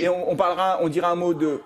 et on, parlera, on dira un mot de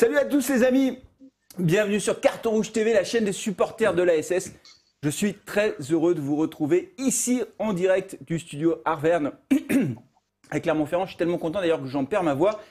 Salut à tous les amis, bienvenue sur Carton Rouge TV, la chaîne des supporters de l'ASS. Je suis très heureux de vous retrouver ici en direct du studio Arverne avec Clermont-Ferrand. Je suis tellement content d'ailleurs que j'en perds ma voix.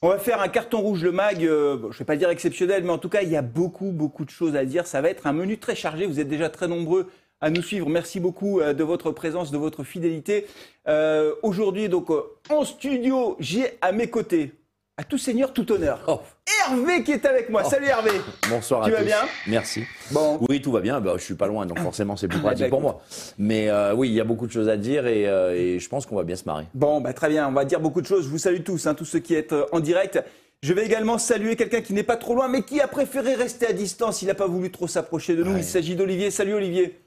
On va faire un carton rouge le mag, euh, je ne vais pas dire exceptionnel, mais en tout cas, il y a beaucoup, beaucoup de choses à dire. Ça va être un menu très chargé. Vous êtes déjà très nombreux à nous suivre. Merci beaucoup euh, de votre présence, de votre fidélité. Euh, aujourd'hui, donc, en studio, j'ai à mes côtés à tout seigneur, tout honneur. Oh. Hervé qui est avec moi. Oh. Salut Hervé. Bonsoir à tous. Tu vas bien Merci. Bon. Oui, tout va bien. Bah, je suis pas loin, donc forcément c'est plus ah, pratique pour moi. Mais euh, oui, il y a beaucoup de choses à dire euh, et, je pense qu'on va bien se marrer. Bon, bah, très bien. On va dire beaucoup de choses. Je vous salue tous, hein, tous ceux qui êtes euh, en direct. Je vais également saluer quelqu'un qui n'est pas trop loin, mais qui a préféré rester à distance. Il n'a pas voulu trop s'approcher de nous. Il s'agit d'Olivier. Salut Olivier.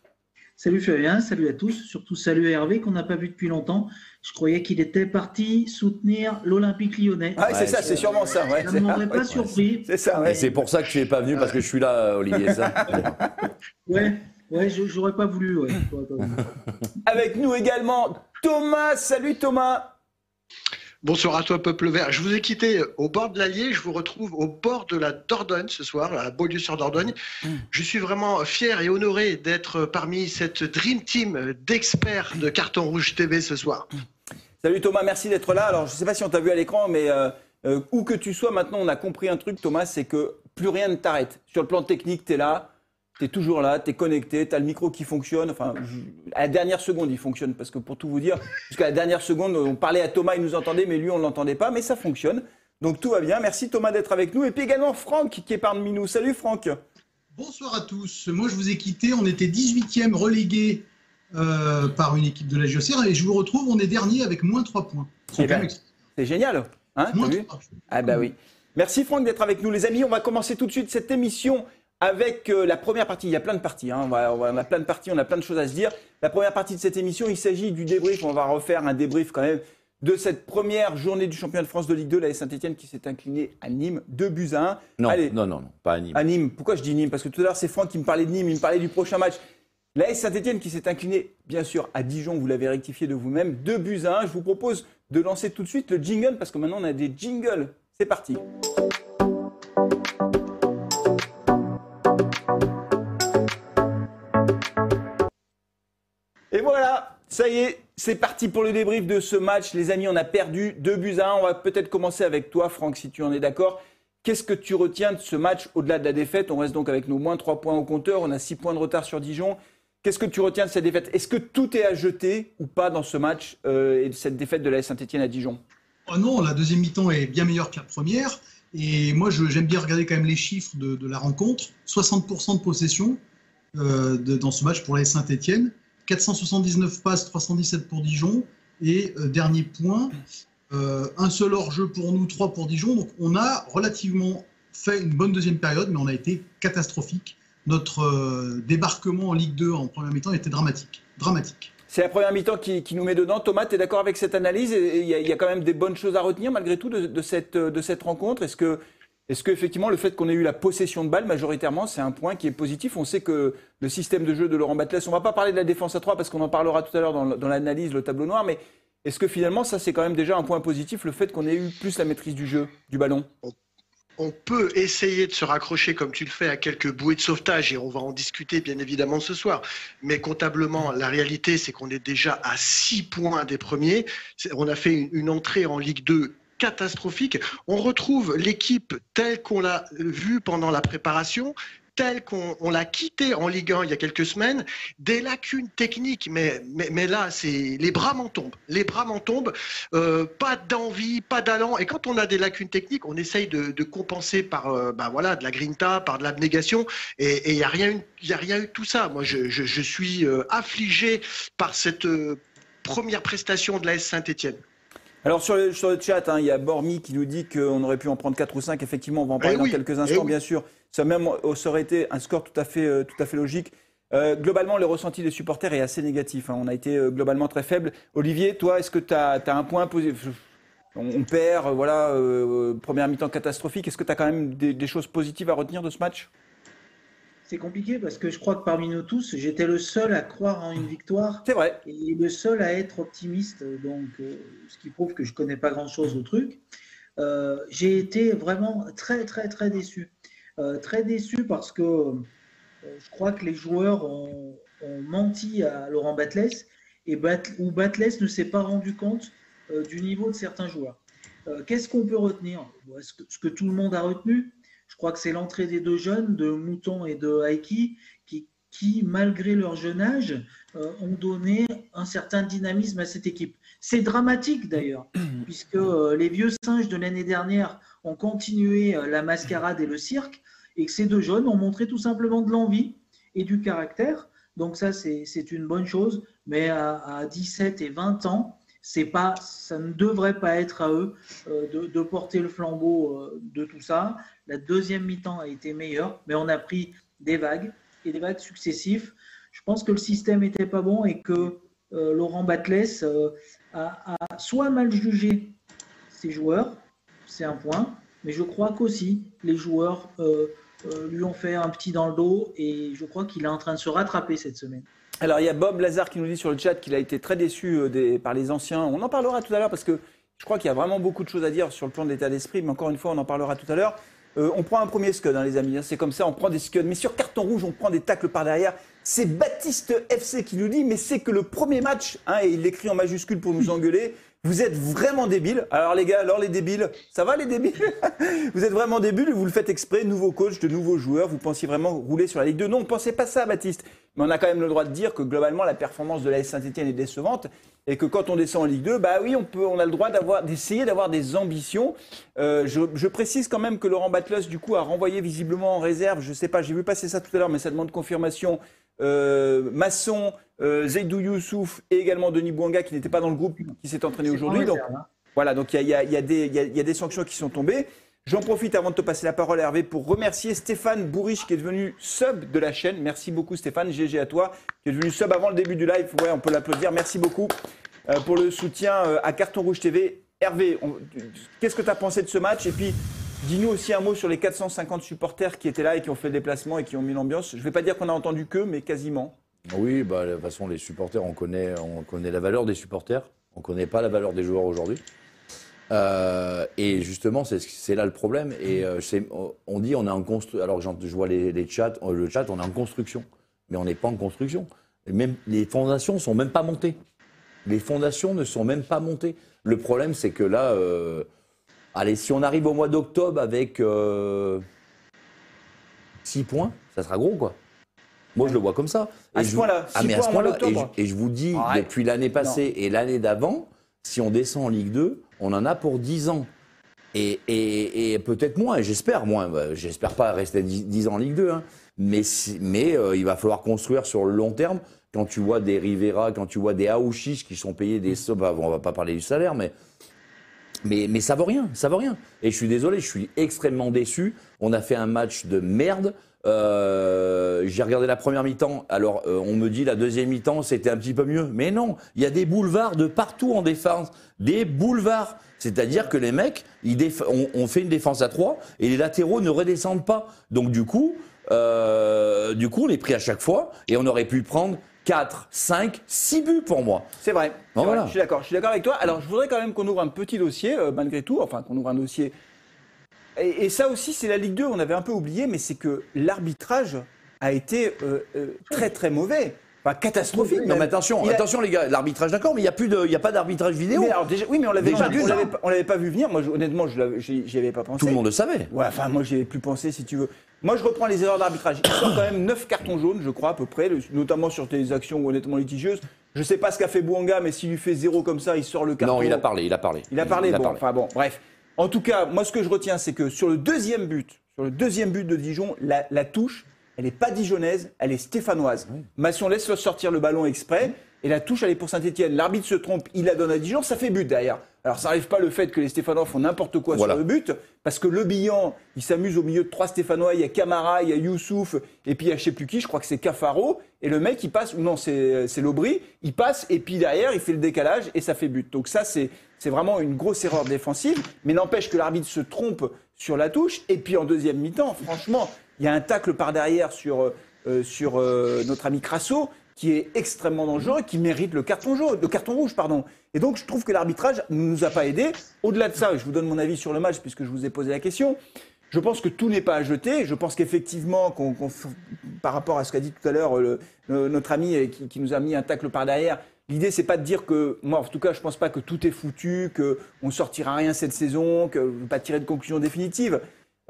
Salut Fabien, salut à tous, surtout salut Hervé qu'on n'a pas vu depuis longtemps. Je croyais qu'il était parti soutenir l'Olympique lyonnais. Ah, c'est ça, c'est sûrement ça. Ouais, ça ne m'aurait pas surpris. C'est ça. C'est pour ça que tu n'es pas venu parce que je suis là, Olivier. Ça. ouais, ouais, j'aurais pas voulu. Avec nous également Thomas. Salut Thomas. Bonsoir à toi, peuple vert. Je vous ai quitté au bord de l'Allier. Je vous retrouve au bord de la Dordogne ce soir, la Beaulieu-sur-Dordogne. Je suis vraiment fier et honoré d'être parmi cette Dream Team d'experts de Carton Rouge TV ce soir. Salut Thomas, merci d'être là. Alors, je ne sais pas si on t'a vu à l'écran, mais euh, euh, où que tu sois, maintenant, on a compris un truc, Thomas, c'est que plus rien ne t'arrête. Sur le plan technique, tu es là. Tu es toujours là, tu es connecté, tu as le micro qui fonctionne. Enfin, à la dernière seconde, il fonctionne. Parce que pour tout vous dire, jusqu'à la dernière seconde, on parlait à Thomas, il nous entendait, mais lui, on ne l'entendait pas. Mais ça fonctionne. Donc tout va bien. Merci Thomas d'être avec nous. Et puis également Franck qui est parmi nous. Salut Franck. Bonsoir à tous. Moi, je vous ai quitté. On était 18e relégué euh, par une équipe de la JOCR. Et je vous retrouve, on est dernier avec moins 3 points. Eh ben, c'est génial. Hein, ah bah oui. Merci Franck d'être avec nous les amis. On va commencer tout de suite cette émission avec euh, la première partie. Il y a plein de parties. Hein. On, a plein de parties, on a plein de choses à se dire. La première partie de cette émission, il s'agit du débrief. On va refaire un débrief quand même de cette première journée du championnat de France de Ligue 2, la Saint-Etienne qui s'est incliné à Nîmes, 2 buts à 1. Non, non, non, pas à Nîmes. À Nîmes. Pourquoi je dis Nîmes? Parce que tout à l'heure, c'est Franck qui me parlait de Nîmes, il me parlait du prochain match. La Saint-Etienne qui s'est incliné, bien sûr, à Dijon, vous l'avez rectifié de vous-même, 2 buts à 1. Je vous propose de lancer tout de suite le jingle parce que maintenant on a des jingles. C'est parti. Et voilà, ça y est, c'est parti pour le débrief de ce match. Les amis, on a perdu 2 buts à 1. On va peut-être commencer avec toi, Franck, si tu en es d'accord. Qu'est-ce que tu retiens de ce match au-delà de la défaite? On reste donc avec nos moins 3 points au compteur. On a 6 points de retard sur Dijon. Qu'est-ce que tu retiens de cette défaite? Est-ce que tout est à jeter ou pas dans ce match euh, et cette défaite de la Saint-Etienne à Dijon? Oh Non, la deuxième mi-temps est bien meilleure que la première. Et moi, j'aime bien regarder quand même les chiffres de, la rencontre. 60% de possession euh, dans ce match pour la Saint-Etienne. 479 passes, 317 pour Dijon. Et euh, dernier point, euh, un seul hors-jeu pour nous, trois pour Dijon. Donc on a relativement fait une bonne deuxième période, mais on a été catastrophique. Notre euh, débarquement en Ligue 2 en première mi-temps était dramatique. dramatique. C'est la première mi-temps qui, nous met dedans. Thomas, tu es d'accord avec cette analyse? Il y, a quand même des bonnes choses à retenir malgré tout de, cette, de cette rencontre? Est-ce que est-ce qu'effectivement, le fait qu'on ait eu la possession de balle majoritairement, c'est un point qui est positif? On sait que le système de jeu de Laurent Batles, on ne va pas parler de la défense à 3 parce qu'on en parlera tout à l'heure dans, l'analyse, le tableau noir, mais est-ce que finalement, ça, c'est quand même déjà un point positif, le fait qu'on ait eu plus la maîtrise du jeu, du ballon? On peut essayer de se raccrocher comme tu le fais à quelques bouées de sauvetage et on va en discuter bien évidemment ce soir. Mais comptablement, la réalité c'est qu'on est déjà à 6 points des premiers. On a fait une entrée en Ligue 2 catastrophique. On retrouve l'équipe telle qu'on l'a vue pendant la préparation, telle qu'on l'a quitté en Ligue 1 il y a quelques semaines, des lacunes techniques, mais, là, c'est les bras m'en tombent. Les bras m'en tombent. Euh, pas d'envie, pas d'allant. Et quand on a des lacunes techniques, on essaye de, compenser par euh, bah voilà, de la grinta, par de l'abnégation. Et il n'y a, rien, y a rien eu de tout ça. Moi, je, je, suis euh, affligé par cette première prestation de la S Saint-Etienne. Alors sur le, sur le chat, hein, il y a Bormi qui nous dit qu'on aurait pu en prendre 4 ou 5. Effectivement, on va en parler eh dans quelques instants, eh bien sûr. Ça, même, euh, ça aurait été un score tout à fait, euh, tout à fait logique. Euh, globalement, le ressenti des supporters est assez négatif. Hein. On a été globalement très faible. Olivier, toi, est-ce que tu as, un point positif on, perd, voilà, première mi-temps catastrophique. Est-ce que tu as quand même des, choses positives à retenir de ce match? C'est compliqué parce que je crois que parmi nous tous, j'étais le seul à croire en une victoire. C'est vrai. Et le seul à être optimiste. Donc, ce qui prouve que je connais pas grand-chose au truc. j'ai été vraiment très, très, très déçu. Euh, très déçu parce que euh, je crois que les joueurs ont, menti à Laurent Batles et où Batles ne s'est pas rendu compte euh, du niveau de certains joueurs. Qu'est-ce qu'on peut retenir? Ce que, ce que, tout le monde a retenu, je crois que c'est l'entrée des deux jeunes, de Mouton et de Haïki, qui, qui, malgré leur jeune âge, ont donné un certain dynamisme à cette équipe. C'est dramatique d'ailleurs, puisque les vieux singes de l'année dernière ont continué la mascarade et le cirque, et que ces deux jeunes ont montré tout simplement de l'envie et du caractère. Donc ça, c'est une bonne chose. Mais à, 17 et 20 ans, c'est pas, ça ne devrait pas être à eux euh, de, porter le flambeau euh, de tout ça. La deuxième mi-temps a été meilleure, mais on a pris des vagues et des vagues successives. Je pense que le système n'était pas bon et que euh, Laurent Batles a, soit mal jugé ses joueurs, c'est un point, mais je crois qu'aussi les joueurs lui ont fait un petit dans le dos et je crois qu'il est en train de se rattraper cette semaine. Alors il y a Bob Lazare qui nous dit sur le chat qu'il a été très déçu euh, par les anciens. On en parlera tout à l'heure parce que Je crois qu'il y a vraiment beaucoup de choses à dire sur le plan de l'état d'esprit, mais encore une fois, on en parlera tout à l'heure. Euh, on prend un premier scud, hein, les amis. Hein, c'est comme ça, on prend des scuds. Mais sur carton rouge, on prend des tacles par derrière. C'est Baptiste FC qui nous dit, mais c'est que le premier match, hein, et il l'écrit en majuscule pour nous engueuler, vous êtes vraiment débiles. Alors les gars, alors les débiles, ça va les débiles? Vous êtes vraiment débiles, vous le faites exprès, nouveau coach, de nouveaux joueurs, vous pensiez vraiment rouler sur la Ligue 2. Non, on ne pensait pas ça, Baptiste. Mais on a quand même le droit de dire que globalement, la performance de la Saint-Etienne est décevante et que quand on descend en Ligue 2, bah oui, on, peut, on a le droit d'essayer d'avoir des ambitions. Euh, je, précise quand même que Laurent Batlos, du coup, a renvoyé visiblement en réserve, je sais pas, j'ai vu passer ça tout à l'heure, mais ça demande confirmation, euh, Masson, euh, Youssouf et également Denis Bouanga qui n'était pas dans le groupe qui s'est entraîné aujourd'hui. Donc hein. voilà, donc il y, y, y, y a, des sanctions qui sont tombées. J'en profite avant de te passer la parole, Hervé, pour remercier Stéphane Bourriche qui est devenu sub de la chaîne. Merci beaucoup, Stéphane. GG à toi, qui est devenu sub avant le début du live. Ouais, on peut l'applaudir. Merci beaucoup euh, pour le soutien euh, à Carton Rouge TV. Hervé, qu'est-ce que tu as pensé de ce match? Et puis, Dis-nous aussi un mot sur les 450 supporters qui étaient là et qui ont fait le déplacement et qui ont mis l'ambiance. Je ne vais pas dire qu'on a entendu que, mais quasiment. Oui, bah, de toute façon, les supporters, on connaît, on connaît la valeur des supporters. On ne connaît pas la valeur des joueurs aujourd'hui. Euh, et justement, c'est là le problème. Et euh, on dit on est en construction. Alors, je vois les, chats, euh, le chat, on est en construction. Mais on n'est pas en construction. les fondations ne sont même pas montées. Les fondations ne sont même pas montées. Le problème, c'est que là, Allez, si on arrive au mois d'octobre avec 6 euh, points, ça sera gros, quoi. Moi, je le vois comme ça. à ce point-là ah, mais à ce point-là. Et, je vous dis, depuis l'année passée et l'année d'avant, si on descend en Ligue 2, on en a pour 10 ans. Et, peut-être moins, j'espère moins. Bah, j'espère pas rester 10, ans en Ligue 2. Hein. Mais, mais euh, il va falloir construire sur le long terme. Quand tu vois des Rivera, quand tu vois des Aouchiches qui sont payés des sommes, bah, on va pas parler du salaire, mais mais, mais ça vaut rien, ça vaut rien. Et je suis désolé, je suis extrêmement déçu. On a fait un match de merde. Euh, j'ai regardé la première mi-temps. Alors, euh, on me dit la deuxième mi-temps, c'était un petit peu mieux. Mais non, il y a des boulevards de partout en défense. Des boulevards. C'est-à-dire que les mecs, ils on, fait une défense à trois et les latéraux ne redescendent pas. Donc, du coup, euh, du coup, on est pris à chaque fois et on aurait pu prendre 4, 5, 6 buts pour moi. C'est vrai. Je suis d'accord. Je suis d'accord avec toi. Alors, je voudrais quand même qu'on ouvre un petit dossier, euh, malgré tout. Enfin, qu'on ouvre un dossier. Et, ça aussi, c'est la Ligue 2. On avait un peu oublié, mais c'est que l'arbitrage a été euh, euh, très très mauvais. Pas catastrophique. Non, mais attention, attention les gars, l'arbitrage d'accord, mais il n'y a plus de, il y a pas d'arbitrage vidéo. oui, mais on l'avait pas vu, on l'avait pas vu venir. Moi, honnêtement, je j'y avais pas pensé. Tout le monde le savait. Ouais, enfin, moi, j'y avais plus pensé, si tu veux. Moi, je reprends les erreurs d'arbitrage. Il sort quand même 9 cartons jaunes, je crois, à peu près, notamment sur des actions honnêtement litigieuses. Je ne sais pas ce qu'a fait Bouanga, mais s'il lui fait zéro comme ça, il sort le carton. Non, il a parlé, il a parlé. Il a parlé, bon, enfin bon, bref. En tout cas, moi, ce que je retiens, c'est que sur le deuxième but, sur le deuxième but de Dijon, la, touche, elle n'est pas dijonnaise, elle est stéphanoise. Massion laisse sortir le ballon exprès, et la touche, elle est pour Saint-Etienne. L'arbitre se trompe, il la donne à Dijon, ça fait but derrière. Alors ça n'arrive pas le fait que les Stéphanois font n'importe quoi sur le but, parce que le Bihan, il s'amuse au milieu de trois Stéphanois, il y a Camara, il y a Youssouf, et puis il y a je sais plus qui, je crois que c'est Cafaro, et le mec il passe, ou non c'est Lobry, il passe, et puis derrière il fait le décalage, et ça fait but. Donc ça c'est vraiment une grosse erreur défensive, mais n'empêche que l'arbitre se trompe sur la touche, et puis en deuxième mi-temps, franchement, il y a un tacle par derrière sur, euh, sur euh, notre ami Crasso, qui est extrêmement dangereux, qui mérite le carton jaune, le carton rouge, pardon. Et donc, je trouve que l'arbitrage ne nous a pas aidés. Au-delà de ça, je vous donne mon avis sur le match puisque je vous ai posé la question. Je pense que tout n'est pas à jeter. Je pense qu'effectivement, par rapport à ce qu'a dit tout à l'heure notre ami qui, nous a mis un tacle par derrière, l'idée c'est pas de dire que moi, en tout cas, je pense pas que tout est foutu, que on sortira rien cette saison, que pas tirer de conclusion définitive.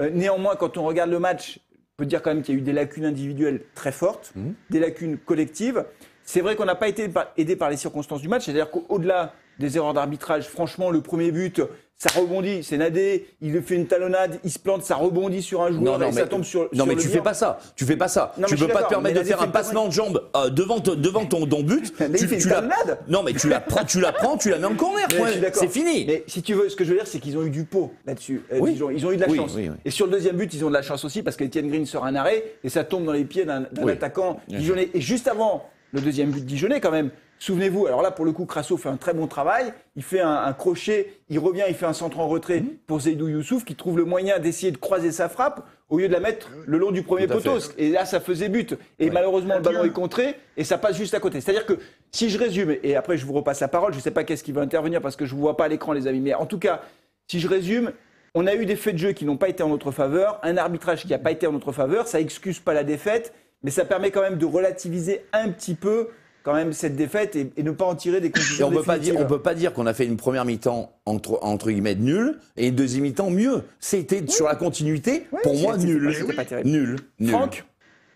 Euh, néanmoins, quand on regarde le match, on peut dire quand même qu'il y a eu des lacunes individuelles très fortes, mmh. des lacunes collectives. C'est vrai qu'on n'a pas été aidé par les circonstances du match, c'est-à-dire qu'au-delà des erreurs d'arbitrage, franchement, le premier but, ça rebondit, c'est Nadé, il fait une talonnade, il se plante, ça rebondit sur un joueur et ça tombe sur. Non, mais tu fais pas ça. Tu fais pas ça. tu peux pas te permettre de faire un passement de jambe euh, devant, devant ton, ton but. mais tu, il fait une talonnade. Non, mais tu la prends, tu la prends, tu la mets en corner. C'est fini. Mais si tu veux, ce que je veux dire, c'est qu'ils ont eu du pot là-dessus. Euh, ils, ont, ils, ont, eu de la chance. et sur le deuxième but, ils ont de la chance aussi parce qu'Etienne Green sort un arrêt et ça tombe dans les pieds d'un attaquant dijonnais. Et juste avant le deuxième but dijonnais, quand même. Souvenez-vous, alors là, pour le coup, Crasso fait un très bon travail. Il fait un, crochet, il revient, il fait un centre en retrait mhm. pour Zeidou Youssouf, qui trouve le moyen d'essayer de croiser sa frappe. au lieu de la mettre le long du premier poteau. Et là, ça faisait but. Et malheureusement, le ballon est contré et ça passe juste à côté. C'est-à-dire que si je résume, et après je vous repasse la parole, je ne sais pas qu'est-ce qui va intervenir parce que je ne vous vois pas à l'écran, les amis, mais en tout cas, si je résume, on a eu des faits de jeu qui n'ont pas été en notre faveur, un arbitrage qui n'a pas été en notre faveur, ça excuse pas la défaite, mais ça permet quand même de relativiser un petit peu quand même cette défaite et, et ne pas en tirer des Et conclusions on peut pas dire, définitives. on peut pas dire qu'on a fait une première mi-temps entre, entre guillemets nulle et une deuxième mi-temps mieux. C'était sur la continuité, Oui, pour moi nul. pas terrible. Nul. nul. Franck?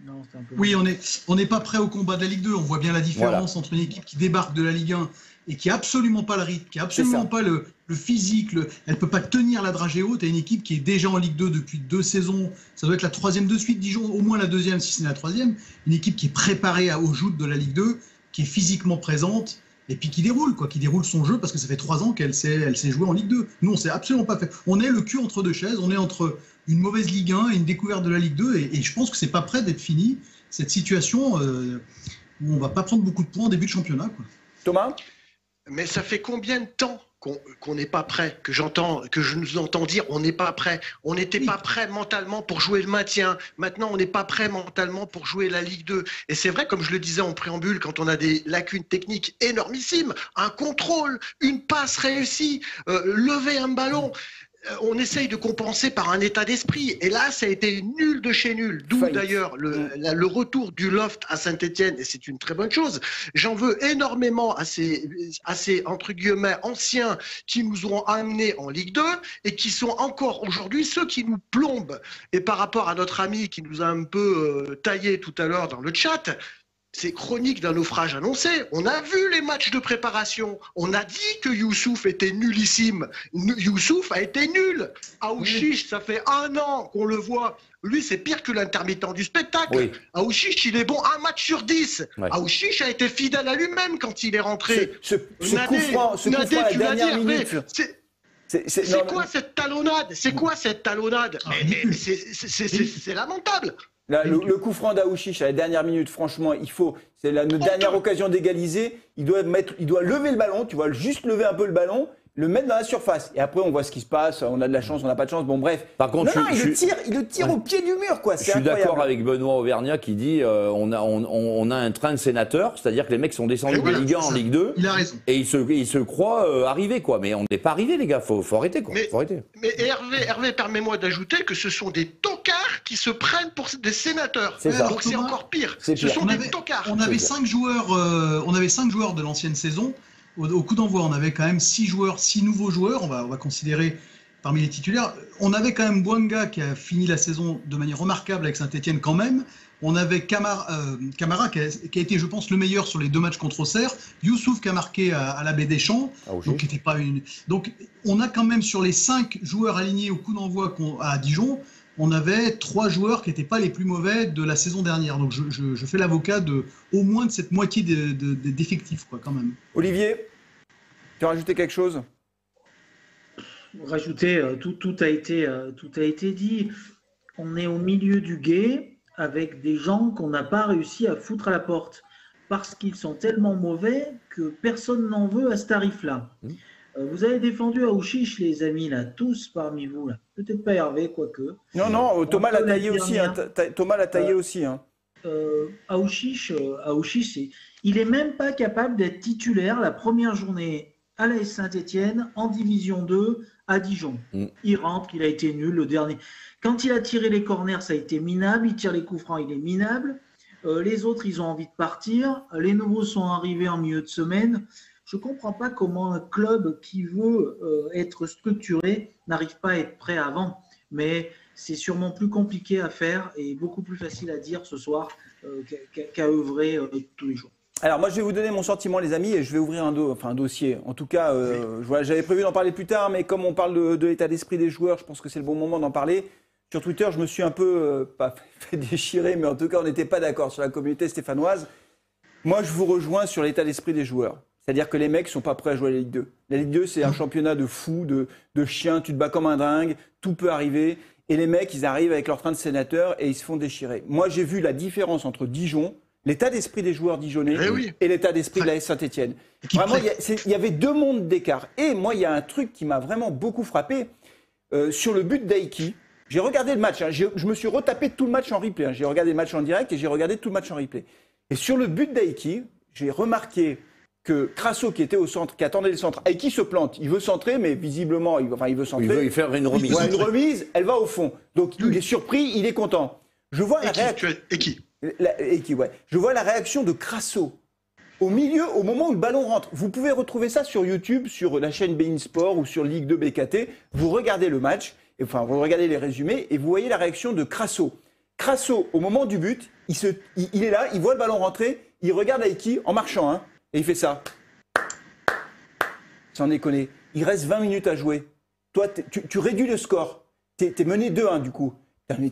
Non, c'est un peu- Oui, on n'est on n'est pas prêt au combat de la Ligue 2. On voit bien la différence entre une équipe qui débarque de la Ligue 1 et qui a absolument pas le rythme, qui a absolument pas le, le physique, le, elle peut pas tenir la dragée haute. Et une équipe qui est déjà en Ligue 2 depuis deux saisons, ça doit être la troisième de suite, Dijon, au moins la deuxième si c'est la troisième. Une équipe qui est préparée à- aux joutes de la Ligue 2, qui est physiquement présente et puis qui déroule, quoi, qui déroule son jeu parce que ça fait trois ans qu'elle s'est, elle s'est jouée en Ligue 2. Nous, on s'est absolument pas fait. On est le cul entre deux chaises. On est entre une mauvaise Ligue 1 et une découverte de la Ligue 2. Et, et je pense que c'est pas prêt d'être fini cette situation euh, où on va pas prendre beaucoup de points en début de championnat. Quoi. Thomas? Mais ça fait combien de temps qu'on n'est pas prêt Que j'entends, que je nous entends dire, on n'est pas prêt. On n'était Oui. pas prêt mentalement pour jouer le maintien. Maintenant, on n'est pas prêt mentalement pour jouer la Ligue 2. Et c'est vrai, comme je le disais en préambule, quand on a des lacunes techniques énormissimes, un contrôle, une passe réussie, euh, lever un ballon. On essaye de compenser par un état d'esprit. Et là, ça a été nul de chez nul. D'où d'ailleurs le, la- le retour du loft à Saint-Etienne. Et c'est une très bonne chose. J'en veux énormément à ces, à ces, entre guillemets, anciens qui nous ont amenés en Ligue 2 et qui sont encore aujourd'hui ceux qui nous plombent. Et par rapport à notre ami qui nous a un peu euh, taillé tout à l'heure dans le chat, c'est chronique d'un naufrage annoncé. On a vu les matchs de préparation. On a dit que Youssouf était nullissime. Nu- Youssouf a été nul. Aouchiche, ça fait un an qu'on le voit. Lui, c'est pire que l'intermittent du spectacle. Oui. Aouchiche, il est bon un match sur dix. Ouais. Aouchiche a été fidèle à lui-même quand il est rentré. Ce, ce Nadé, coup franc, ce coup Nadé, franc à la tu l'as dernière dit, Hervé, minute. c'est- quoi cette talonnade? C'est quoi cette talonnade? Ah, c'est lamentable. Là, le, le coup franc d'Aouchiche à la dernière minute, franchement, il faut. C'est la notre dernière occasion d'égaliser. Il doit mettre, il doit lever le ballon. Tu vois, juste lever un peu le ballon, le mettre dans la surface. Et après, on voit ce qui se passe. On a de la chance, on n'a pas de chance. Bon, bref. Par contre, non, non, je- il je- le tire, il le tire Ouais. au pied du mur, quoi. Je suis d'accord avec Benoît Auvergnat qui dit euh, on, a, on, a un train de sénateurs, c'est-à-dire que les mecs sont descendus Et de Ligue 1 c'est en. Ligue 2 Il a raison. et ils se, ils se croient euh, arrivés, quoi. Mais on n'est pas arrivés, les gars, faut, faut arrêter, quoi. Mais- Faut arrêter. Mais Hervé, Hervé permets-moi d'ajouter que ce sont des tocards qui se prennent pour des sénateurs. C'est ça. Donc c'est encore pire. c'est Ce pire. sont On des avait- tocards. On avait cinq joueurs, euh, on avait cinq joueurs de l'ancienne saison. Au, au coup d'envoi, on avait quand même six joueurs, six nouveaux joueurs. On va, on va considérer parmi les titulaires. On avait quand même Bouanga qui a fini la saison de manière remarquable avec Saint-Etienne quand même. On avait Camara, euh, Camara qui, a, qui a été, je pense, le meilleur sur les deux matchs contre Auxerre. Youssouf qui a marqué à, à la baie des Champs. Ah, Donc, était pas une... Donc, on a quand même sur les cinq joueurs alignés au coup d'envoi qu'on- à Dijon, on avait trois joueurs qui n'étaient pas les plus mauvais de la saison dernière. Donc, je, je- je fais l'avocat de au moins de cette moitié de- de- de- d'effectifs, quoi, quand même. Olivier, tu as rajouté quelque chose? Rajouter, euh, tout, tout, a été, euh, tout a été dit. On est au milieu du guet avec des gens qu'on n'a pas réussi à foutre à la porte parce qu'ils sont tellement mauvais que personne n'en veut à ce tarif-là. Mmh. Euh, vous avez défendu Aouchiche, les amis, là, tous parmi vous. là. Peut-être pas Hervé, quoique. Non, non, Thomas l'a taillé aussi. hein. Thomas l'a taillé Euh, aussi. hein. euh, Aouchiche, Aouchiche, c'est- il est même pas capable d'être titulaire la première journée à la Saint-Etienne en Division 2 à Dijon. Mm. Il rentre, il a été nul le dernier. Quand il a tiré les corners, ça a été minable. Il tire les coups francs, il est minable. Euh, les autres, ils ont envie de partir. Les nouveaux sont arrivés en milieu de semaine. Je ne comprends pas comment un club qui veut euh, être structuré n'arrive pas à être prêt avant. Mais c'est sûrement plus compliqué à faire et beaucoup plus facile à dire ce soir euh, qu'à- œuvrer tous les jours. Alors moi je vais vous donner mon sentiment les amis et je vais ouvrir un, do- enfin, un dossier. En tout cas, euh, j'avais prévu d'en parler plus tard, mais comme on parle de, de l'état d'esprit des joueurs, je pense que c'est le bon moment d'en parler. Sur Twitter, je me suis un peu, euh, pas fait déchirer, mais en tout cas on n'était pas d'accord sur la communauté stéphanoise. Moi je vous rejoins sur l'état d'esprit des joueurs. C'est-à-dire que les mecs sont pas prêts à jouer à la Ligue 2. La Ligue 2 c'est un championnat de fous, de, de chiens, tu te bats comme un dingue, tout peut arriver. Et les mecs, ils arrivent avec leur train de sénateur et ils se font déchirer. Moi j'ai vu la différence entre Dijon, l'état d'esprit des joueurs dijonnais Eh oui. et l'état d'esprit de la Saint-Etienne. Qui Vraiment, il y, il y avait deux mondes d'écart. Et moi, il y a un truc qui m'a vraiment beaucoup frappé. Euh, sur le but d'Aiki, J'ai regardé le match. Hein. Je me suis retapé tout le match en replay. Hein. J'ai regardé le match en direct et j'ai regardé tout le match en replay. Et sur le but d'Aiki, j'ai remarqué que Crasso, qui était au centre, qui attendait le centre, Aiki se plante. Il veut centrer, mais visiblement, il, enfin, il veut centrer. Il veut faire une remise. une remise, elle va au fond. Donc il est surpris, il est content. Je vois la réaction. Eki. ouais. Je vois la réaction de Crasso au milieu, au moment où le ballon rentre. Vous pouvez retrouver ça sur YouTube, sur la chaîne Bein Sport ou sur Ligue 2 BKT. Vous regardez le match, enfin, vous regardez les résumés et vous voyez la réaction de Crasso. Crasso, au moment du but, il, se, il, est là, il voit le ballon rentrer, il regarde Aiki en marchant, hein, et il fait ça. Sans déconner. Il reste 20 minutes à jouer. Toi, tu, réduis le score. Tu es, mené 2-1 du coup.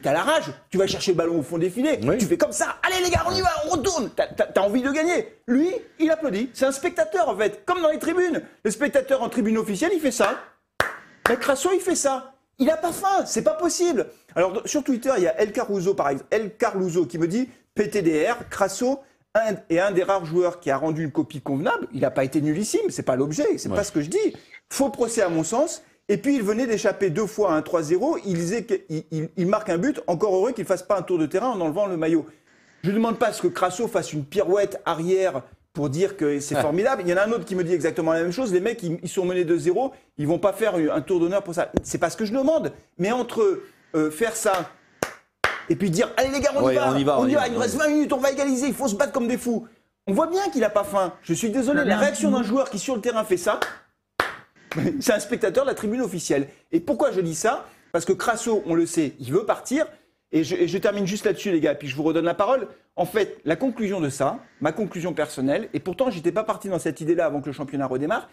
T'as la rage, tu vas chercher le ballon au fond des filets, tu fais comme ça, allez les gars, on y va, on retourne, t'as as, envie de gagner. Lui, il applaudit, c'est un spectateur en fait, comme dans les tribunes. Le spectateur en tribune officielle, il fait ça. Mais Crasso, il fait ça. Il n'a pas faim, c'est pas possible. Alors sur Twitter, il y a El Caruso par exemple, El Carluso qui me dit PTDR, Crasso est un des rares joueurs qui a rendu une copie convenable. Il n'a pas été nullissime, c'est pas l'objet, c'est pas ce que je dis. Faux procès à mon sens. Et puis il venait d'échapper deux fois à un 3-0. Il, marque un but. Encore heureux qu'il ne fasse pas un tour de terrain en enlevant le maillot. Je ne demande pas à ce que Crasso fasse une pirouette arrière pour dire que c'est formidable. Il y en a un autre qui me dit exactement la même chose. Les mecs, ils, sont menés de 0 Ils vont pas faire un tour d'honneur pour ça. C'est pas ce que je demande. Mais entre euh, faire ça et puis dire allez les gars, on, y, va, on y va, on y va, il nous reste 20 minutes, on va égaliser, il faut se battre comme des fous. On voit bien qu'il n'a pas faim. Je suis désolé, la réaction d'un joueur qui sur le terrain fait ça, c'est un spectateur de la tribune officielle. Et pourquoi je dis ça? Parce que Crasso, on le sait, il veut partir. Et je, termine juste là-dessus, les gars, puis je vous redonne la parole. En fait, la conclusion de ça, ma conclusion personnelle, et pourtant, j'étais pas parti dans cette idée-là avant que le championnat redémarre,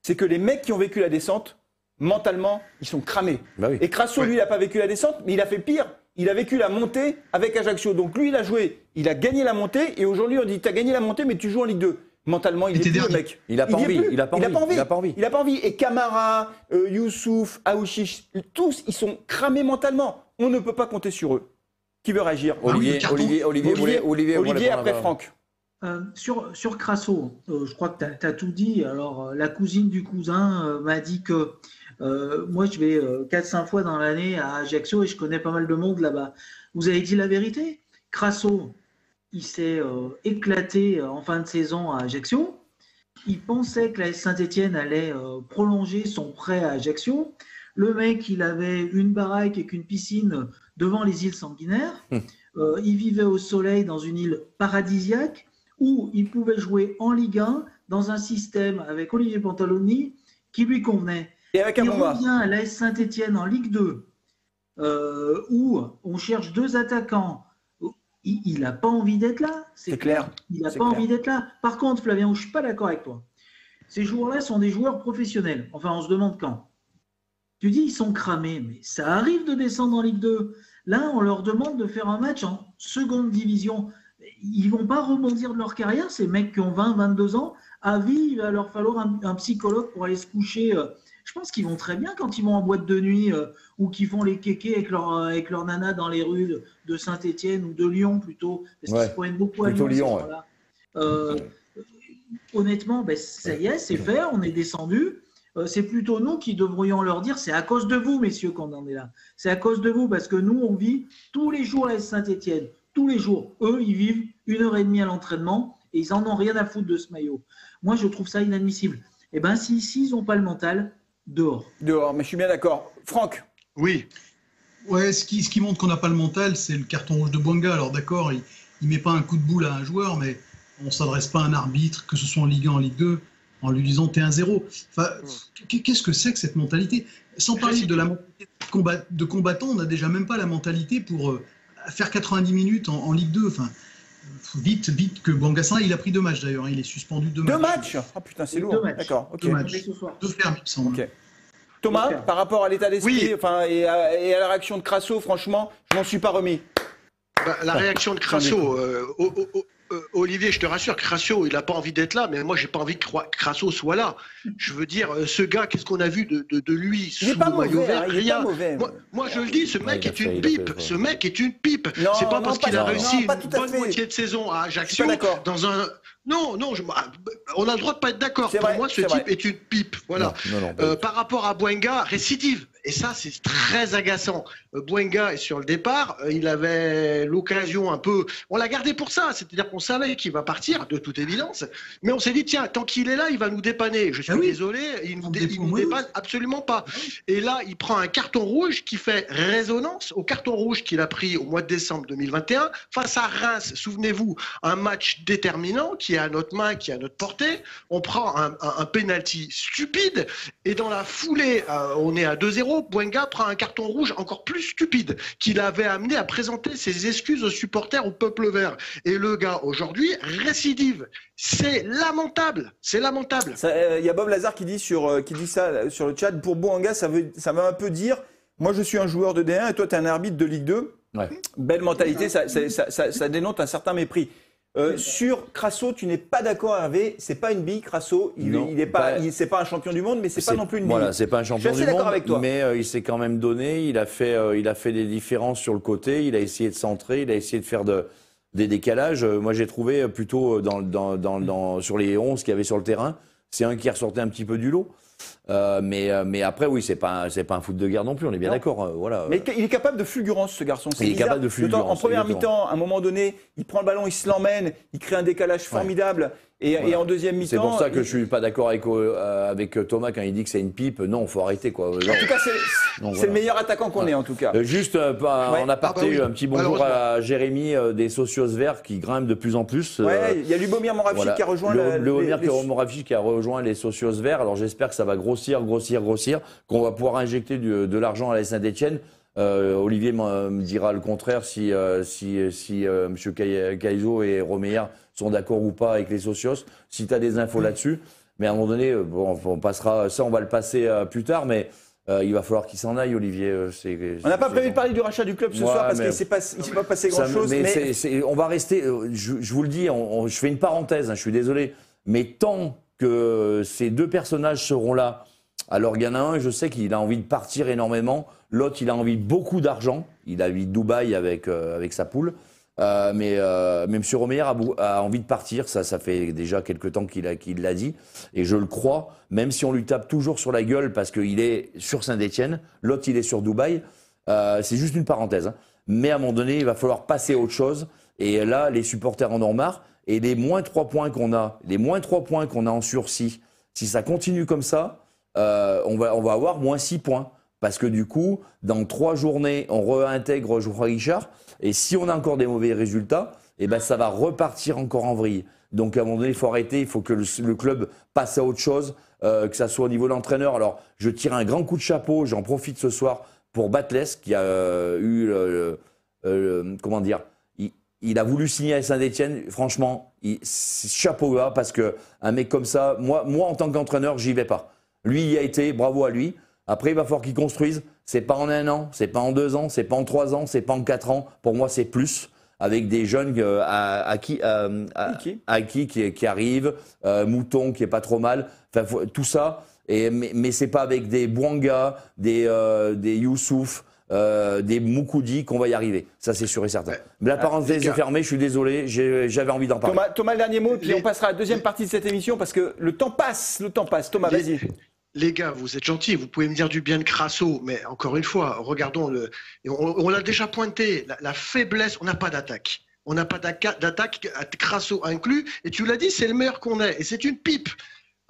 c'est que les mecs qui ont vécu la descente, mentalement, ils sont cramés. Bah et Crasso, lui, il n'a pas vécu la descente, mais il a fait pire. Il a vécu la montée avec Ajaccio. Donc lui, il a joué, il a gagné la montée, et aujourd'hui, on dit, tu as gagné la montée, mais tu joues en Ligue 2. Mentalement, il, est plus le mec. Il a pas envie. Il a pas envie. Il a pas envie. Il a pas envie. Et Kamara, euh, Youssouf, Aouchiche, tous, ils sont cramés mentalement. On ne peut pas compter sur eux. Qui veut réagir? Olivier, Olivier, Olivier, Olivier, Olivier, après Franck. Euh, sur, sur Crasso, euh, je crois que tu as, tout dit. Alors, la cousine du cousin m'a dit que moi, je vais 4-5 fois dans l'année à Ajaccio et je connais pas mal de monde là-bas. Vous avez dit la vérité? Crasso, il s'est euh, éclaté euh, en fin de saison à Ajaccio. Il pensait que la Saint-Etienne allait euh, prolonger son prêt à Ajaccio. Le mec, il avait une baraque et qu'une piscine devant les îles sanguinaires. Hum. il vivait au soleil dans une île paradisiaque où il pouvait jouer en Ligue 1 dans un système avec Olivier Pantaloni qui lui convenait. Et avec il revient à la Saint-Etienne en Ligue 2 où on cherche deux attaquants il n'a pas envie d'être là. C'est clair. Il n'a pas envie d'être là. Par contre, Flavien, je ne suis pas d'accord avec toi. Ces joueurs-là sont des joueurs professionnels. Enfin, on se demande quand. Tu dis ils sont cramés, mais ça arrive de descendre en Ligue 2. Là, on leur demande de faire un match en seconde division. Ils vont pas rebondir de leur carrière, ces mecs qui ont 20, 22 ans. À vie, il va leur falloir un, psychologue pour aller se coucher. Je pense qu'ils vont très bien quand ils vont en boîte de nuit euh, ou qu'ils font les kékés avec leur, euh, avec leur nana dans les rues de, Saint-Etienne ou de Lyon plutôt, parce qu'ils se prennent beaucoup à Lyon. Euh, honnêtement, ben, ça y est, c'est fait, on est descendu. c'est plutôt nous qui devrions leur dire c'est à cause de vous, messieurs, qu'on en est là. C'est à cause de vous, parce que nous, on vit tous les jours à Saint-Etienne. Tous les jours. Eux, ils vivent une heure et demie à l'entraînement et ils en ont rien à foutre de ce maillot. Moi, je trouve ça inadmissible. Eh bien, si ici, ils n'ont pas le mental, dehors. Dehors, mais je suis bien d'accord. Franck Oui. Ouais, ce qui, ce qui montre qu'on n'a pas le mental, c'est le carton rouge de Bonga. Alors d'accord, il ne met pas un coup de boule à un joueur, mais on ne s'adresse pas à un arbitre, que ce soit en Ligue 1, en Ligue 2, en lui disant t'es un zéro. Enfin, qu'est-ce que c'est que cette mentalité? Sans parler de la mentalité de combattant, on n'a déjà même pas la mentalité pour euh, faire 90 minutes en, Ligue 2. Enfin, vite, vite que Bangassin, il a pris deux matchs d'ailleurs, hein. il est suspendu deux, deux matchs. Ah putain, c'est lourd. D'accord, ok. Deux matchs. Deux fermes, Thomas, par rapport à l'état d'esprit enfin, et, à, la réaction de Crasso, franchement, je m'en suis pas remis. Bah, la réaction de Crasso, euh, Olivier, je te rassure, Crasso, il n'a pas envie d'être là, mais moi, j'ai pas envie que Crasso soit là. Je veux dire, euh, ce gars, qu'est-ce qu'on a vu de, de, lui sous le maillot vert? Rien. Moi, je le dis, ce mec est une pipe. Ce mec est une pipe. C'est pas parce qu'il a réussi une bonne moitié de saison à Ajaccio dans un. Non, non, ah, on a le droit de pas être d'accord. Pour moi, ce type est une pipe. Voilà. Euh, par rapport à Boenga, récidive Et ça, c'est très agaçant. Euh, Bouenga est sur le départ. Euh, il avait l'occasion un peu. On l'a gardé pour ça. C'est-à-dire qu'on savait qu'il va partir, de toute évidence. Mais on s'est dit, tiens, tant qu'il est là, il va nous dépanner. Je suis Ah oui. désolé, il nous, dé- il nous dépanne absolument pas. Et là, il prend un carton rouge qui fait résonance au carton rouge qu'il a pris au mois de décembre 2021 face à Reims. Souvenez-vous, un match déterminant qui est à notre main, qui est à notre portée. On prend un, un, un penalty stupide et dans la foulée, euh, on est à 2-0. Bouenga prend un carton rouge encore plus stupide qui l'avait amené à présenter ses excuses aux supporters au peuple vert. Et le gars aujourd'hui récidive. C'est lamentable. C'est lamentable. Ça, euh, Il y a Bob Lazare qui dit, sur, euh, qui dit ça euh, sur le chat. Pour Bouanga, ça veut, ça veut un peu dire moi, je suis un joueur de D1 et toi, tu es un arbitre de Ligue 2. Ouais. Belle mentalité, ça, ça, ça, ça- ça dénote un certain mépris. Euh, sur Crasso, tu n'es pas d'accord, Hervé. C'est pas une bille, Crasso. Il, Non, il est pas, bah, il- c'est pas un champion du monde, mais c'est pas non plus une Voilà, bille. c'est pas un champion assez du d'accord monde, avec toi. mais euh, il s'est quand même donné. Il a fait, euh, il a fait des différences sur le côté. Il a essayé de centrer. Il a essayé de faire de, des décalages. Euh, moi, j'ai trouvé euh, plutôt dans, dans, dans, dans- sur les 11 qu'il y avait sur le terrain, c'est un qui ressortait un petit peu du lot. Euh, mais, euh, mais après, oui, c'est pas, c'est pas un foot de guerre non plus. On est bien d'accord. euh, voilà. Mais il est capable de fulgurance, ce garçon. C'est Il est capable de fulgurance, En première mi-temps, à un moment donné, il prend le ballon, il se l'emmène, il crée un décalage formidable. Et, Voilà. et en deuxième mi-temps. C'est pour ça que il- je suis pas d'accord avec, euh, avec Thomas quand il dit que c'est une pipe. Non, faut arrêter quoi. En tout cas, c'est voilà. le meilleur attaquant qu'on ait, en tout cas. Euh, juste euh, pas- Ouais. en aparté, Ah bah oui, un petit bonjour à Jérémy euh, des Socios Verts qui grimpent de plus en plus. euh, Ouais, il y a Lubomir Moravchik Voilà. qui a rejoint le, la- le les- les- Moravchik qui a rejoint les socios verts. Alors j'espère que ça va grossir, grossir, grossir, qu'on va pouvoir injecter du- de l'argent à la Saint-Etienne. Olivier me dira le contraire si, euh, si, si euh, M. Cai- Caïzo et Romeyer sont d'accord ou pas avec les socios. Si tu as des infos là-dessus. Mais à un moment donné, euh, bon, on passera, ça on va le passer euh, plus tard, mais euh, il va falloir qu'il s'en aille, Olivier. On n'a pas prévu de parler du rachat du club ce Ouais, soir parce qu'il ne s'est pas, passé grand-chose. mais on va rester. Je, je vous le dis, on- on- je fais une parenthèse. hein, je suis désolé, mais tant que ces deux personnages seront là, alors il y en a un, je sais qu'il a envie de partir énormément. L'autre, il a envie de beaucoup d'argent. Il a envie de Dubaï avec euh, avec sa poule. Euh, mais euh, mais M. Romeyer a, envie de partir. Ça, ça fait déjà quelques temps qu'il qu'il l'a dit, et je le crois. Même si on lui tape toujours sur la gueule parce qu'il est sur Saint-Étienne, l'autre il est sur Dubaï. Euh, c'est juste une parenthèse. hein. Mais à un moment donné, il va falloir passer à autre chose. Et là, les supporters en ont marre. Et les moins trois points qu'on a, les moins trois points qu'on a en sursis, si ça continue comme ça, euh, on, va, on va avoir moins six points. Parce que du coup, dans trois journées, on réintègre Geoffroy Richard. Et si on a encore des mauvais résultats, eh ben, ça va repartir encore en vrille. Donc à un moment donné, il faut arrêter. Il faut que le, club passe à autre chose, euh, que ça soit au niveau de l'entraîneur. Alors, je tire un grand coup de chapeau. J'en profite ce soir pour Batles, qui a euh, eu, euh, comment dire, il, a voulu signer à Saint-Etienne. Franchement, chapeau bas parce que un mec comme ça, moi, moi en tant qu'entraîneur, j'y vais pas. Lui, il y a été, bravo à lui. Après, il va falloir qu'il construise. C'est pas en un an, c'est pas en deux ans, c'est pas en trois ans, c'est pas en quatre ans. Pour moi, c'est plus avec des jeunes euh, à, à qui, euh, à, Qui? à qui qui, qui arrivent, euh, Mouton qui est pas trop mal, enfin faut- tout ça. Et mais, mais c'est pas avec des Bouanga, des euh, des Youssouf, euh, des Moukoudi qu'on va y arriver. Ça c'est sûr et certain. Mais la parenthèse les est fermée. Je suis désolé, j'avais envie d'en parler. Thomas, Thomas, le dernier mot, puis Les- on passera à la deuxième partie de cette émission parce que le temps passe, le temps passe. Thomas, Les- vas-y. Les gars, vous êtes gentils, vous pouvez me dire du bien de Crasso, mais encore une fois, regardons le. On, on l'a déjà pointé, la, la faiblesse, on n'a pas d'attaque. On n'a pas d'attaque, Crasso inclus, et tu l'as dit, c'est le meilleur qu'on ait, et c'est une pipe.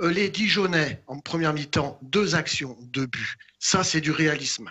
Euh, les Dijonais, en première mi-temps, deux actions, deux buts. Ça, c'est du réalisme.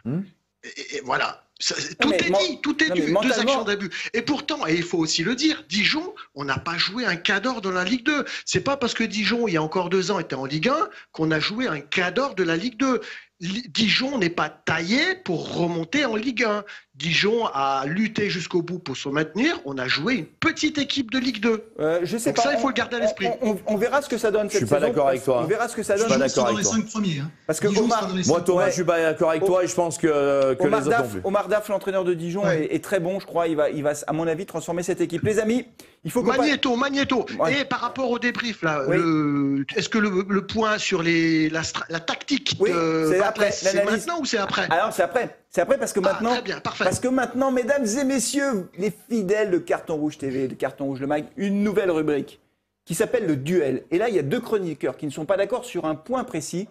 Et, et voilà. Ça, tout mais est dit, tout est non, dit. Deux actions d'abus. Et pourtant, et il faut aussi le dire, Dijon, on n'a pas joué un cadre dans la Ligue 2. C'est pas parce que Dijon, il y a encore deux ans, était en Ligue 1 qu'on a joué un cadre de la Ligue 2. Li- Dijon n'est pas taillé pour remonter en Ligue 1. Dijon a lutté jusqu'au bout pour se maintenir. On a joué une petite équipe de Ligue 2. Euh, je sais Donc pas. ça, il faut on- le garder à l'esprit. On, on- on verra ce que ça donne Je suis cette pas saison, d'accord avec toi. On verra ce que ça Je suis donne. pas d'accord avec les toi. cinq premiers. hein. Parce que Dijon Omar- Moi, Thomas, je suis pas d'accord avec toi et je pense que, que Omar les autres Daf. Omar Daf, l'entraîneur de Dijon, Ouais. est, est très bon, je crois. Il va, il va, à mon avis, transformer cette équipe. Les amis, il faut Magnéto, Magnéto. Ouais. Et par rapport au débrief, là, Oui. le- est-ce que le, le point sur les, la, la tactique Oui, de c'est après, maintenant ou c'est après? Alors, c'est après. C'est après parce que Ah. Très bien. Parce que maintenant, mesdames et messieurs, les fidèles de Carton Rouge TV, de Carton Rouge Le Mag, une nouvelle rubrique qui s'appelle le duel. Et là, il y a deux chroniqueurs qui ne sont pas d'accord sur un point précis.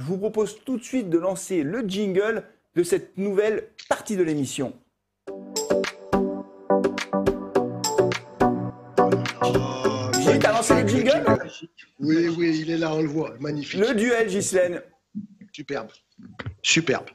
Je vous propose tout de suite de lancer le jingle de cette nouvelle partie de l'émission. J'ai t'as lancé le jingle Oui, oui, il est là, on le voit. Magnifique. Le duel, Ghislaine. Superbe. Superbe.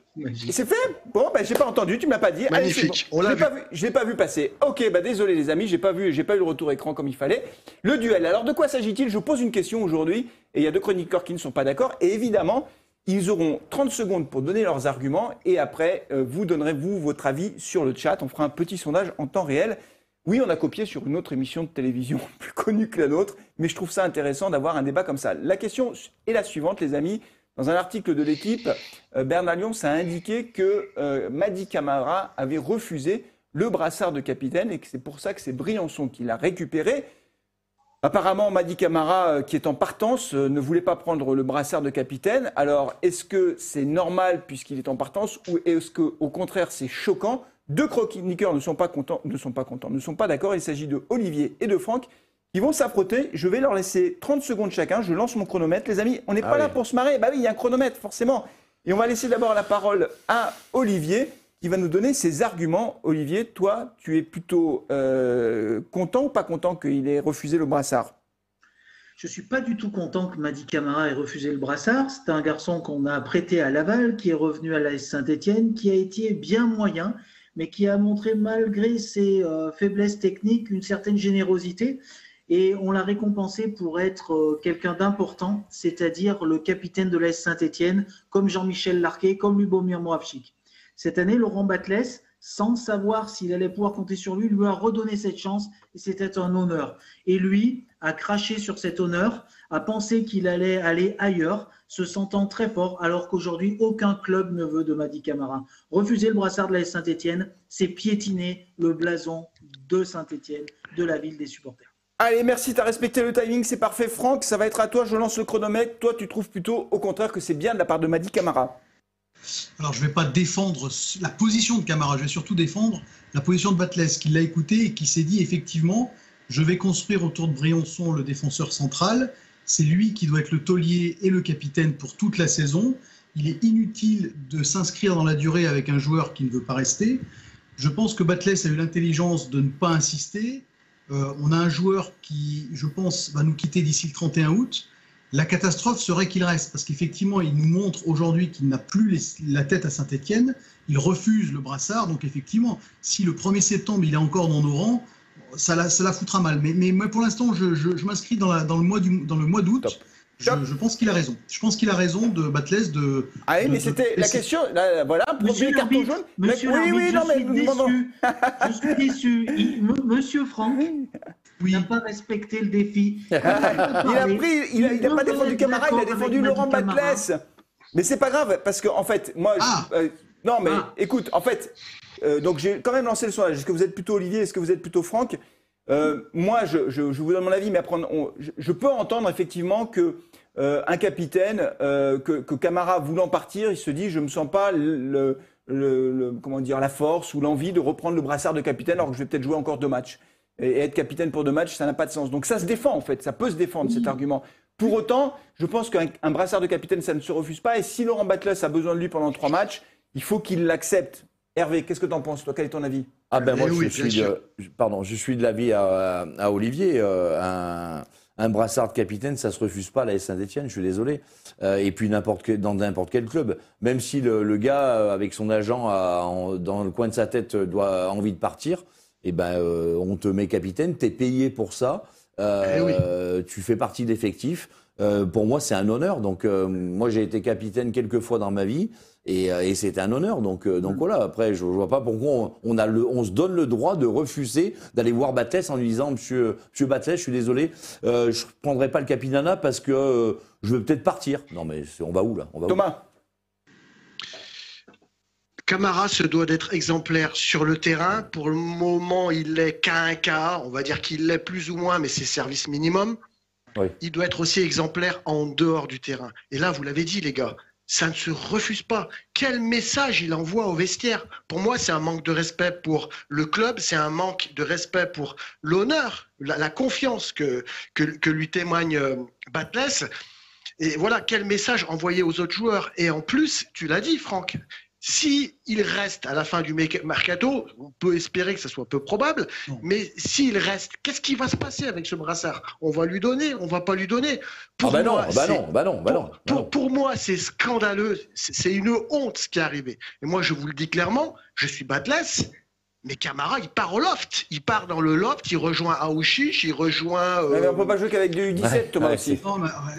C'est fait Bon, ben j'ai pas entendu, tu m'as pas dit. Magnifique. On l'a Pas vu, je l'ai pas vu passer. Ok, bah désolé les amis, j'ai pas vu, j'ai pas eu le retour écran comme il fallait. Le duel. Alors de quoi s'agit-il? Je vous pose une question aujourd'hui et il y a deux chroniqueurs qui ne sont pas d'accord et évidemment. Ils auront 30 secondes pour donner leurs arguments et après, euh, vous donnerez, vous, votre avis sur le chat. On fera un petit sondage en temps réel. Oui, on a copié sur une autre émission de télévision plus connue que la nôtre, mais je trouve ça intéressant d'avoir un débat comme ça. La question est la suivante, les amis. Dans un article de l'équipe, euh, Bernard Lyons a indiqué que euh, Madi Camara avait refusé le brassard de capitaine et que c'est pour ça que c'est Briançon qui l'a récupéré. Apparemment, Madi Camara, euh, qui est en partance, ne voulait pas prendre le brassard de capitaine. Alors, est-ce que c'est normal puisqu'il est en partance ou est-ce qu'au contraire c'est choquant? Deux chroniqueurs ne sont pas contents, ne sont pas contents, ne sont pas d'accord. Il s'agit de Olivier et de Franck. Ils vont s'affronter. Je vais leur laisser 30 secondes chacun. Je lance mon chronomètre. Les amis, on n'est ah pas là pour se marrer. Bah oui, il y a un chronomètre, forcément. Et on va laisser d'abord la parole à Olivier, qui va nous donner ses arguments. Olivier, toi, tu es plutôt euh, content ou pas content qu'il ait refusé le brassard? Je ne suis pas du tout content que Madi Camara ait refusé le brassard. C'est un garçon qu'on a prêté à Laval, qui est revenu à la Saint-Etienne, qui a été bien moyen, mais qui a montré, malgré ses euh, faiblesses techniques, une certaine générosité et on l'a récompensé pour être euh, quelqu'un d'important, c'est-à-dire le capitaine de l'AS Saint-Etienne, comme Jean-Michel Larquet, comme Lubomir Moravchik. Cette année, Laurent Batles, sans savoir s'il allait pouvoir compter sur lui, lui a redonné cette chance et c'était un honneur. Et lui a craché sur cet honneur, a pensé qu'il allait aller ailleurs, se sentant très fort, alors qu'aujourd'hui, aucun club ne veut de Madi Camara. Refuser le brassard de l'AS Saint-Etienne, c'est piétiner le blason de Saint-Etienne, de la ville des supporters. Allez, merci, tu as respecté le timing, c'est parfait. Franck, ça va être à toi, je lance le chronomètre. Toi, tu trouves plutôt au contraire que c'est bien de la part de Madi Camara Alors, je ne vais pas défendre la position de Camara, je vais surtout défendre la position de Batles, qui l'a écouté et qui s'est dit effectivement, je vais construire autour de Briançon le défenseur central. C'est lui qui doit être le taulier et le capitaine pour toute la saison. Il est inutile de s'inscrire dans la durée avec un joueur qui ne veut pas rester. Je pense que Batles a eu l'intelligence de ne pas insister euh, on a un joueur qui, je pense, va nous quitter d'ici le 31 août. La catastrophe serait qu'il reste, parce qu'effectivement, il nous montre aujourd'hui qu'il n'a plus la tête à Saint-Etienne. Il refuse le brassard, donc effectivement, si le 1er septembre il est encore dans nos rangs, ça la, foutra mal. Mais, mais, pour l'instant, je, m'inscris dans, le mois d'août. Je, pense qu'il a raison. Je pense qu'il a raison de Batles de. Ah oui, mais c'était la question. voilà, Monsieur carton jaune. Monsieur oui, oui, non, mais je suis déçu. je suis déçu. Monsieur Franck oui. n'a pas respecté le défi. il a pris, il n'a pas défendu Camara, il a défendu Laurent Batles. Mais c'est pas grave parce qu'en en fait, moi, ah. euh, non, mais ah. écoute, en fait, euh, donc j'ai quand même lancé le sondage. Est-ce que vous êtes plutôt Olivier Est-ce que vous êtes plutôt Franck? Euh, moi, je, vous donne mon avis, mais après, je, peux entendre effectivement que euh, un capitaine, euh, que, Camara voulant partir, il se dit, je me sens pas le, comment dire, la force ou l'envie de reprendre le brassard de capitaine alors que je vais peut-être jouer encore deux matchs. Et, être capitaine pour deux matchs, ça n'a pas de sens. Donc ça se défend en fait, ça peut se défendre cet argument. Pour autant, je pense qu'un brassard de capitaine, ça ne se refuse pas. Et si Laurent Batles a besoin de lui pendant trois matchs, il faut qu'il l'accepte. Hervé, qu'est-ce que tu en penses Toi, quel est ton avis? Ah ben moi, eh je, suis de, pardon, je suis de l'avis à, à, Olivier. Euh, un, un, brassard de capitaine, ça se refuse pas à la Saint-Etienne, je suis désolé. Euh, et puis n'importe dans n'importe quel club. Même si le, gars, euh, avec son agent, a, dans le coin de sa tête, doit a envie de partir, eh ben, on te met capitaine, tu es payé pour ça. Eh tu fais partie de l'effectif. pour moi, c'est un honneur. Donc, moi, j'ai été capitaine quelques fois dans ma vie. Euh, et, c'est un honneur. Donc, euh, donc mm. voilà, après, je ne vois pas pourquoi on, a le, on se donne le droit de refuser d'aller voir Battès en lui disant Monsieur, monsieur Battès, je suis désolé, euh, je ne prendrai pas le Capinana parce que je veux peut-être partir. Non, mais on va où là? On va Thomas Camara se doit d'être exemplaire sur le terrain. Pour le moment, il est qu'à un cas. On va dire qu'il l'est plus ou moins, mais c'est service minimum. Il doit être aussi exemplaire en dehors du terrain. Et là, vous l'avez dit, les gars, ça ne se refuse pas. Quel message il envoie au vestiaire? Pour moi, c'est un manque de respect pour le club, c'est un manque de respect pour l'honneur, la, confiance que, que, lui témoigne euh, Batles. Et voilà quel message envoyer aux autres joueurs? Et en plus, tu l'as dit, Franck, si il reste à la fin du mercato, on peut espérer que ce soit peu probable, mais s'il reste, qu'est-ce qui va se passer avec ce brassard? On va lui donner On va pas lui donner pour bah moi, non, bah non, bah non, bah non, pour, pour, moi, c'est scandaleux. C'est une honte ce qui est arrivé. Et moi, je vous le dis clairement, je suis batless. Mais Camara, il part au loft. Il part dans le loft, il rejoint Aouchiche, il rejoint. Euh... Mais on peut pas jouer qu'avec du 17, Thomas aussi.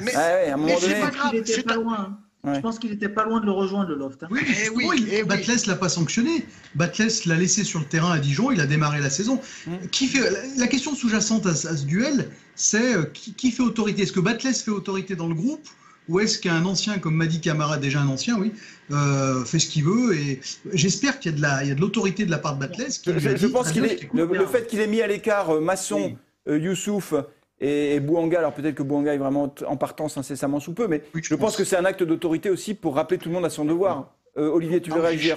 mais, à un moment donné, c'est pas grave. C'est pas loin. Je pense qu'il n'était pas loin de le rejoindre, le loft. Hein. Oui, eh oui, eh Batles l'a pas sanctionné. Batles l'a laissé sur le terrain à Dijon, il a démarré la saison. Mm. Qui fait, la question sous-jacente à, ce duel, c'est euh, qui, fait autorité? Est-ce que Batles fait autorité dans le groupe ou est-ce qu'un ancien comme Madi Camara, déjà un ancien, oui, euh, fait ce qu'il veut Et j'espère qu'il y a de l'autorité de la part de Batles. Je, pense qu'il est le, fait qu'il ait mis à l'écart euh, Masson, Youssouf et, Bouanga, alors peut-être que Bouanga est vraiment en partance incessamment sous peu, mais je, pense. que c'est un acte d'autorité aussi pour rappeler tout le monde à son devoir. Euh, Olivier, tu veux réagir?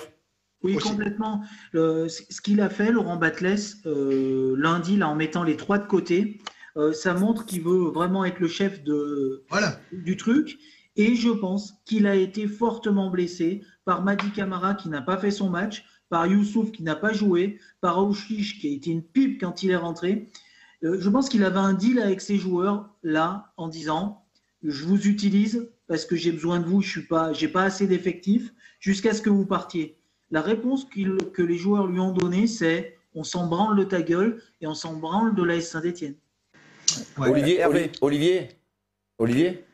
oui, complètement. ce qu'il a fait, Laurent Batles, euh, lundi, là, en mettant les trois de côté, euh, ça montre qu'il veut vraiment être le chef de, voilà. du truc. Et je pense qu'il a été fortement blessé par Madi Camara qui n'a pas fait son match, par Youssouf qui n'a pas joué, par Aouchiche qui a été une pipe quand il est rentré. Euh, je pense qu'il avait un deal avec ses joueurs là en disant je vous utilise parce que j'ai besoin de vous, je suis pas, j'ai pas assez d'effectifs jusqu'à ce que vous partiez. La réponse que les joueurs lui ont donnée, c'est on s'en branle de ta gueule et on s'en branle de l'AS Saint-Etienne. Olivier, Olivier, Olivier.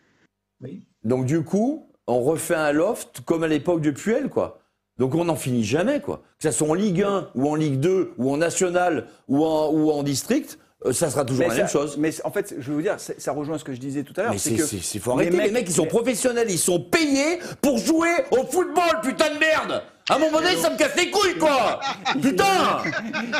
Oui. Donc du coup, on refait un loft comme à l'époque de Puel, quoi. Donc on n'en finit jamais, quoi. Que ce soit en Ligue 1 ou en Ligue 2 ou en National ou en, ou en District, ça sera toujours la même chose. Mais en fait, je veux vous dire, ça rejoint ce que je disais tout à l'heure. C'est que c'est faut arrêter. Les mecs, les mecs, ils sont professionnels, ils sont payés pour jouer au football, putain de merde. À un moment donné, ça me casse les couilles, quoi Putain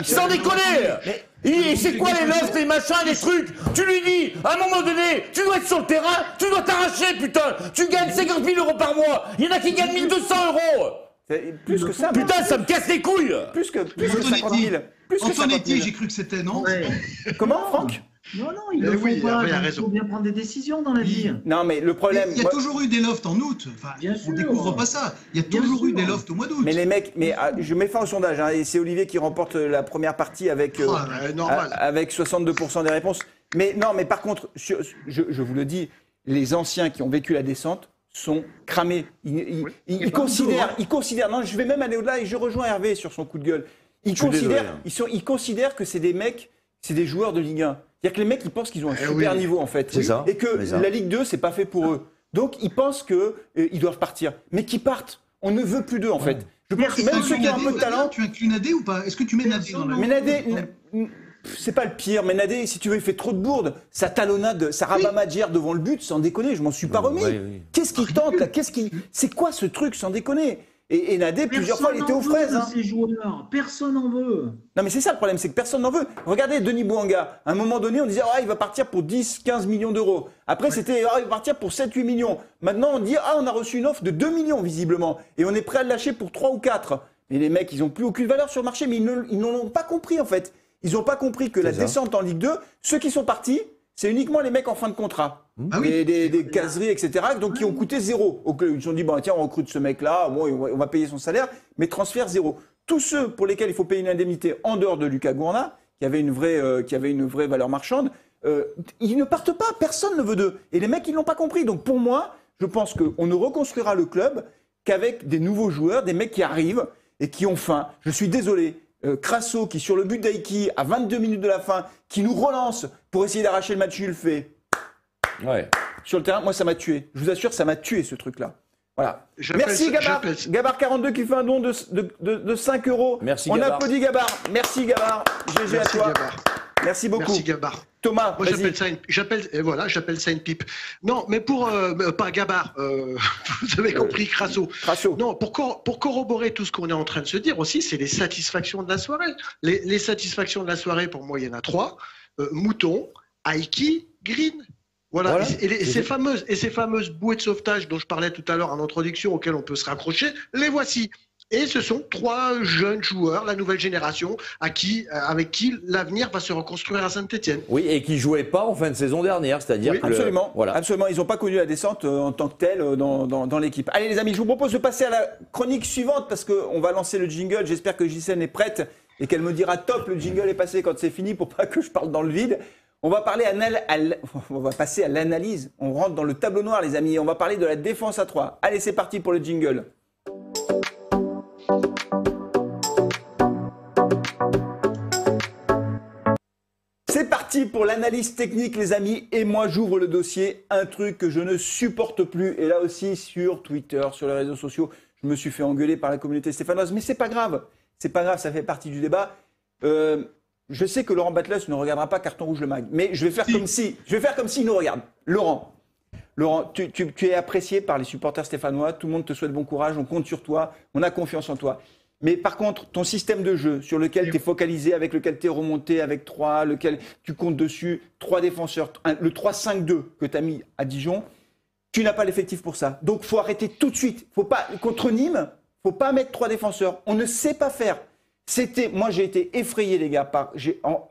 Sans déconner Et c'est quoi les lofts, les machins, les trucs? Tu lui dis, à un moment donné, tu dois être sur le terrain, tu dois t'arracher, putain Tu gagnes 50 000 euros par mois Il y en a qui gagnent 1200 euros plus que ça. Putain, ça me casse les couilles Plus que, plus que 50 000. Plus que j'ai cru que c'était, non Comment, Franck? Non, non, il ne faut pas. Il faut bien prendre des décisions dans la vie. Non, mais le problème. Il y a toujours eu des lofts en août. Enfin, bien on ne découvre pas ça. Il y a toujours eu des lofts au mois d'août. Mais les mecs, mais ah, je mets fin au sondage. Hein, et c'est Olivier qui remporte la première partie avec, euh, oh, avec 62% des réponses. Mais non, mais par contre, je, je, vous le dis, les anciens qui ont vécu la descente sont cramés. Ils, considèrent, ils considèrent, non, je vais même aller au-delà et je rejoins Hervé sur son coup de gueule. Ils considèrent, hein. ils, sont, ils considèrent que c'est des mecs, c'est des joueurs de Ligue 1. C'est-à-dire que les mecs, ils pensent qu'ils ont un eh super niveau en fait. Et que la Ligue 2, c'est pas fait pour eux. Donc ils pensent qu'ils euh, ils doivent partir. Mais qu'ils partent. On ne veut plus d'eux en fait. Je pense que même ceux qui ont un peu de talent. Tu inclus Nadé ou pas? Est-ce que tu mets Nadé dans la Mais Nadé, c'est pas le pire, mais Nadé, si tu veux, il fait trop de bourdes. Sa talonnade, sa rabamagière devant le but, sans déconner, je m'en suis pas remis. Qu'est-ce qu'il tente là? Qu'est-ce qui, c'est quoi ce truc, sans déconner? Et, Nadé, plusieurs fois, il était aux fraises. Hein. Ces joueurs. Personne n'en veut. Non, mais c'est ça le problème, c'est que personne n'en veut. Regardez Denis Bouanga. À un moment donné, on disait, ah, il va partir pour 10, 15 millions d'euros. Après, c'était, ah, il va partir pour 7, 8 millions. Maintenant, on dit, ah, on a reçu une offre de 2 millions, visiblement. Et on est prêt à le lâcher pour 3 ou 4. Mais les mecs, ils n'ont plus aucune valeur sur le marché, mais ils n'en ont pas compris, en fait. Ils n'ont pas compris que la descente en Ligue 2, ceux qui sont partis, c'est uniquement les mecs en fin de contrat. Ah des, des, caseries, etc. Donc qui ont coûté zéro. Ils se sont dit, bon, tiens, on recrute ce mec-là, bon, on va payer son salaire, mais transfert zéro. Tous ceux pour lesquels il faut payer une indemnité en dehors de Lucas Gourna, qui avait une vraie, euh, qui avait une vraie valeur marchande, euh, ils ne partent pas. Personne ne veut d'eux. Et les mecs, ils l'ont pas compris. Donc pour moi, je pense qu'on ne reconstruira le club qu'avec des nouveaux joueurs, des mecs qui arrivent et qui ont faim. Je suis désolé. Euh, Crasso qui sur le but d'Aiki à 22 minutes de la fin, qui nous relance pour essayer d'arracher le match, il le fait. Ouais. Sur le terrain, moi ça m'a tué. Je vous assure, ça m'a tué ce truc-là. Voilà. Merci Gabar. Gabar 42 qui fait un don de, de, 5 euros. Merci On applaudit Gabar. Merci Gabar. GG à toi. Merci beaucoup. Merci Gabar. Thomas, moi j'appelle ça une, j'appelle, voilà, j'appelle ça une pipe. Non, mais pour euh, pas Gabar, euh, vous avez compris, Crasso. Crasso. Non, pour, pour corroborer tout ce qu'on est en train de se dire aussi, c'est les satisfactions de la soirée. Les, satisfactions de la soirée, pour moi, il y en a trois euh, Mouton, Aiki, Green. Voilà. Et, ces fameuses et ces fameuses bouées de sauvetage dont je parlais tout à l'heure en introduction, auxquelles on peut se raccrocher, les voici. Et ce sont trois jeunes joueurs, la nouvelle génération, à qui, euh, avec qui l'avenir va se reconstruire à Saint-Etienne. Oui, et qui jouaient pas en fin de saison dernière, c'est-à-dire absolument, voilà. absolument, ils n'ont pas connu la descente euh, en tant que telle euh, dans, dans, l'équipe. Allez les amis, je vous propose de passer à la chronique suivante parce qu'on va lancer le jingle. J'espère que Gisèle est prête et qu'elle me dira top, le jingle est passé quand c'est fini pour pas que je parle dans le vide. On va parler on va passer à l'analyse. On rentre dans le tableau noir, les amis. On va parler de la défense à 3. Allez, c'est parti pour le jingle. C'est parti pour l'analyse technique, les amis. Et moi, j'ouvre le dossier. Un truc que je ne supporte plus. Et là aussi, sur Twitter, sur les réseaux sociaux, je me suis fait engueuler par la communauté stéphanoise. Mais c'est pas grave. C'est pas grave, ça fait partie du débat. Euh, je sais que Laurent Batles ne regardera pas Carton Rouge le mag, mais je vais faire comme si, je vais faire comme s'il nous regarde. Laurent, Laurent, tu, es apprécié par les supporters stéphanois, tout le monde te souhaite bon courage, on compte sur toi, on a confiance en toi. Mais par contre, ton système de jeu sur lequel tu es focalisé, avec lequel tu es remonté avec 3, lequel tu comptes dessus, trois défenseurs, le 3-5-2 que tu as mis à Dijon, tu n'as pas l'effectif pour ça. Donc faut arrêter tout de suite. Faut pas contre Nîmes, faut pas mettre trois défenseurs. On ne sait pas faire. C'était, moi j'ai été effrayé les gars. Par,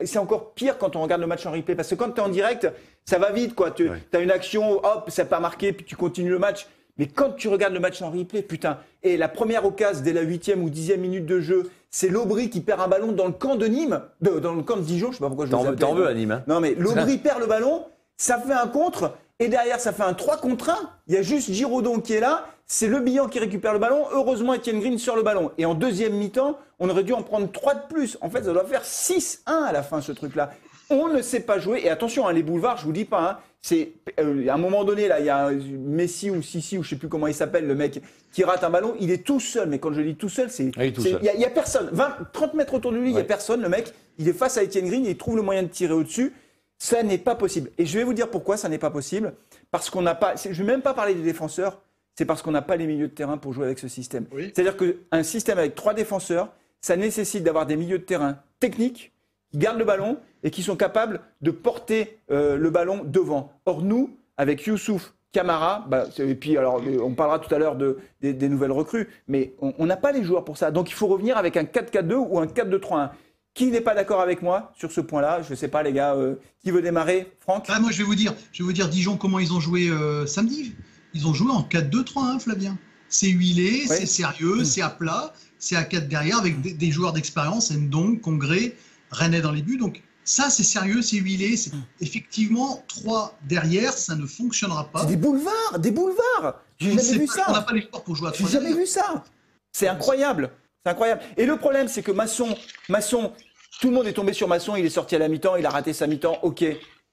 c'est encore pire quand on regarde le match en replay parce que quand tu es en direct, ça va vite quoi. Tu as une action, hop, ça n'a pas marqué, puis tu continues le match. Mais quand tu regardes le match en replay, putain, et la première occasion dès la huitième ou dixième minute de jeu, c'est Lobry qui perd un ballon dans le camp de Nîmes, dans le camp de Dijon, je sais pas pourquoi je T'en, t'en veux à Nîmes. Hein. Non mais Lobry perd le ballon, ça fait un contre, et derrière ça fait un 3 contre 1. Il y a juste Giraudon qui est là, c'est Le Bihan qui récupère le ballon. Heureusement, Etienne Green sur le ballon. Et en deuxième mi-temps, on aurait dû en prendre 3 de plus. En fait, ça doit faire 6-1 à la fin, ce truc-là. On ne sait pas jouer. Et attention, hein, les boulevards, je vous dis pas, hein, c'est euh, à un moment donné, là, il y a Messi ou Sissi, ou je sais plus comment il s'appelle, le mec qui rate un ballon. Il est tout seul. Mais quand je dis tout seul, c'est. Il n'y a, personne. 20, 30 mètres autour de lui, il n'y a personne. Le mec, il est face à Etienne Green et il trouve le moyen de tirer au-dessus. Ça n'est pas possible. Et je vais vous dire pourquoi ça n'est pas possible. Parce qu'on n'a pas. Je ne vais même pas parler des défenseurs c'est parce qu'on n'a pas les milieux de terrain pour jouer avec ce système. C'est-à-dire qu'un système avec trois défenseurs, ça nécessite d'avoir des milieux de terrain techniques qui gardent le ballon et qui sont capables de porter euh, le ballon devant. Or, nous, avec Youssouf, Camara, bah, et puis alors on parlera tout à l'heure de, des, nouvelles recrues, mais on n'a pas les joueurs pour ça. Donc il faut revenir avec un 4-4-2 ou un 4-2-3-1. Qui n'est pas d'accord avec moi sur ce point-là? Je ne sais pas, les gars. Euh, qui veut démarrer? Franck? Ah, Moi, je vais vous dire, je vais vous dire Dijon comment ils ont joué euh, samedi? Ils ont joué en 4-2-3-1, hein, Flavien. C'est huilé, c'est sérieux, mm. c'est à plat, c'est à 4 derrière avec des, joueurs d'expérience, Ndong, Congré, René dans les buts. Donc ça, c'est sérieux, c'est huilé. C'est... Mm. Effectivement, 3 derrière, ça ne fonctionnera pas. C'est des boulevards, des boulevards. J'ai jamais vu ça. On n'a pas les pour jouer à 3 J'ai jamais vu ça. C'est incroyable. C'est incroyable. Et le problème, c'est que Masson, Masson, tout le monde est tombé sur Masson, il est sorti à la mi-temps, il a raté sa mi-temps, ok.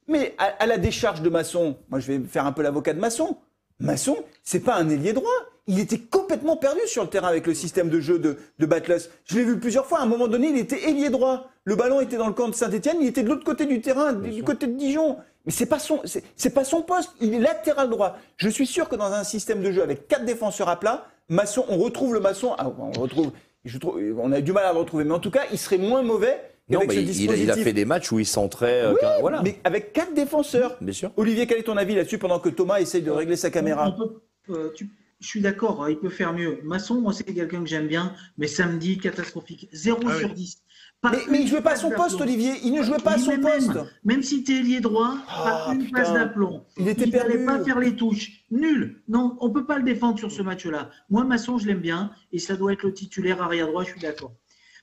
Mais à, à la décharge de Masson, moi je vais faire un peu l'avocat de Masson. Masson, c'est pas un ailier droit. Il était complètement perdu sur le terrain avec le système de jeu de, de Je l'ai vu plusieurs fois. À un moment donné, il était ailier droit. Le ballon était dans le camp de Saint-Etienne, il était de l'autre côté du terrain, du côté de Dijon. Mais c'est pas son, c'est pas son poste. Il est latéral droit. Je suis sûr que dans un système de jeu avec quatre défenseurs à plat, Masson, on retrouve le Masson. Ah, on retrouve. Je trouve, on a du mal à le retrouver, mais en tout cas, il serait moins mauvais non, mais il, a fait des matchs où il centrait. Euh, voilà. Mais avec quatre défenseurs. Bien sûr. Olivier, quel est ton avis là-dessus pendant que Thomas essaye de régler sa caméra euh, Je suis d'accord, hein, il peut faire mieux. Masson, moi, c'est quelqu'un que j'aime bien, mais samedi, catastrophique. 0 ah sur 10. mais, il ne jouait pas à son poste, Olivier. Il ne jouait pas à son poste. Même si tu es lié droit, pas ah, une passe d'aplomb. Il était il pas faire les touches. Nul. Non, on ne peut pas le défendre sur ce match-là. Moi, Masson, je l'aime bien. Et ça doit être le titulaire arrière droit, je suis d'accord.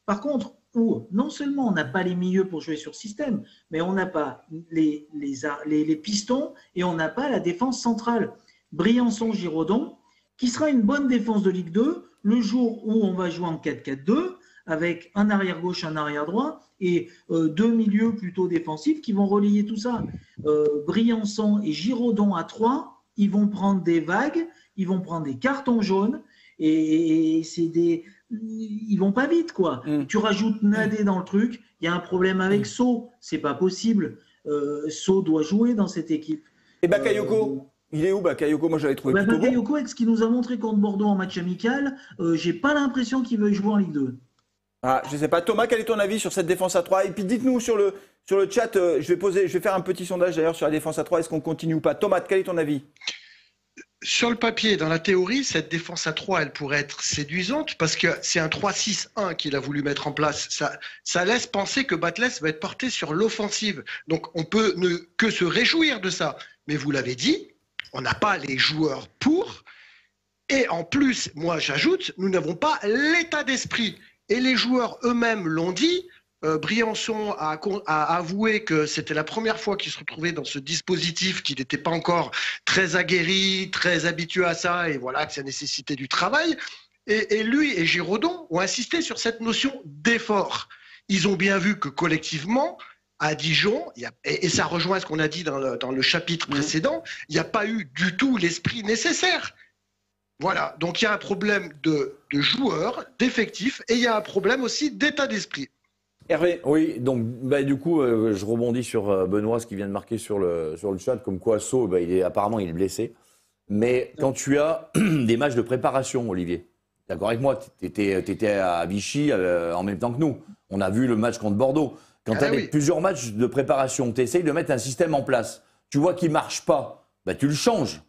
Par contre, où non seulement on n'a pas les milieux pour jouer sur système, mais on n'a pas les, les, pistons et on n'a pas la défense centrale. Briançon-Giraudon, qui sera une bonne défense de Ligue 2 le jour où on va jouer en 4-4-2 avec un arrière gauche, un arrière droit et euh, deux milieux plutôt défensifs qui vont relayer tout ça. Euh, Briançon et Giraudon à 3, ils vont prendre des vagues, ils vont prendre des cartons jaunes et c'est des, ils vont pas vite, quoi. Mm. Tu rajoutes Nadé dans le truc, il y a un problème avec mm. So, c'est pas possible. Euh, so doit jouer dans cette équipe. Et Bakayoko euh, il est où Bakayoko Moi j'avais trouvé bah, Bakayoko, avec ce qu'il nous a montré contre Bordeaux en match amical, euh, j'ai pas l'impression qu'il veut jouer en Ligue 2. Ah, je sais pas. Thomas, quel est ton avis sur cette défense à 3 Et puis dites-nous sur le, sur le chat, je, vais poser, je vais faire un petit sondage d'ailleurs sur la défense à 3, est-ce qu'on continue ou pas? Thomas, quel est ton avis? Sur le papier, dans la théorie, cette défense à 3, elle pourrait être séduisante parce que c'est un 3-6-1 qu'il a voulu mettre en place. Ça, laisse penser que Batless va être porté sur l'offensive. Donc on peut ne que se réjouir de ça. Mais vous l'avez dit, on n'a pas les joueurs pour. Et en plus, moi j'ajoute, nous n'avons pas l'état d'esprit. Et les joueurs eux-mêmes l'ont dit, euh, Briançon a, avoué que c'était la première fois qu'il se retrouvait dans ce dispositif, qu'il n'était pas encore très aguerri, très habitué à ça, et voilà que ça nécessitait du travail. Et, lui et Giraudon ont insisté sur cette notion d'effort. Ils ont bien vu que collectivement, à Dijon, et, ça rejoint ce qu'on a dit dans le, chapitre mmh. précédent, il n'y a pas eu du tout l'esprit nécessaire. Voilà, donc il y a un problème de, de joueurs, d'effectifs, et il y a un problème aussi d'état d'esprit. Hervé Oui, donc bah, du coup, euh, je rebondis sur euh, Benoît, ce qui vient de marquer sur le, sur le chat, comme quoi So, bah, il est, apparemment, il est blessé. Mais quand tu as des matchs de préparation, Olivier, d'accord avec moi, tu étais, à Vichy euh, en même temps que nous. On a vu le match contre Bordeaux. Quand tu as plusieurs matchs de préparation, tu essayes de mettre un système en place. Tu vois qu'il marche pas, bah, tu le changes.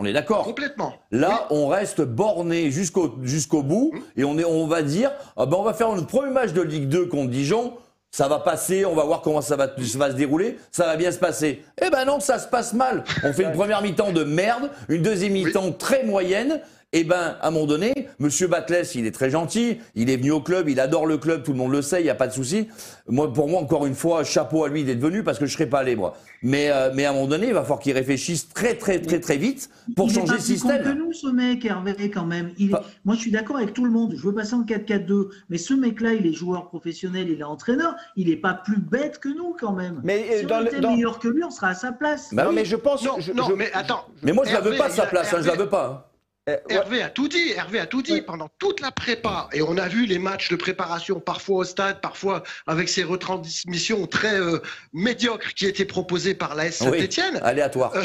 On est d'accord Complètement. Là, on reste borné jusqu'au jusqu'au bout hum. et on, est, on va dire ah ben on va faire notre premier match de Ligue 2 contre Dijon. Ça va passer, on va voir comment ça va, ça va se dérouler, ça va bien se passer. Eh ben non, ça se passe mal. On fait une première mi-temps de merde, une deuxième mi-temps très moyenne, eh ben, à un moment donné, Monsieur Batless, il est très gentil, il est venu au club, il adore le club, tout le monde le sait, il n'y a pas de souci. Moi, pour moi, encore une fois, chapeau à lui d'être venu parce que je serais pas allé moi. Mais, euh, mais à un moment donné, il va falloir qu'il réfléchisse très, très, très, très vite pour changer le système. que nous, ce mec, Hervé, quand même. Il Moi, je suis d'accord avec tout le monde. Je veux passer en 4-4-2, mais ce mec-là, il est joueur professionnel, il est entraîneur. Il n'est pas plus bête que nous, quand même. Mais euh, si on était meilleur que lui, on sera à sa place. Bah non, mais je pense. Non, non mais attends. Mais moi, je ne la veux pas sa place. Hein, je la veux pas. Euh, Hervé a tout dit, Hervé a tout dit pendant toute la prépa. Et on a vu les matchs de préparation, parfois au stade, parfois avec ces retransmissions très euh, médiocres qui étaient proposées par la Saint-Etienne. aléatoire. Euh,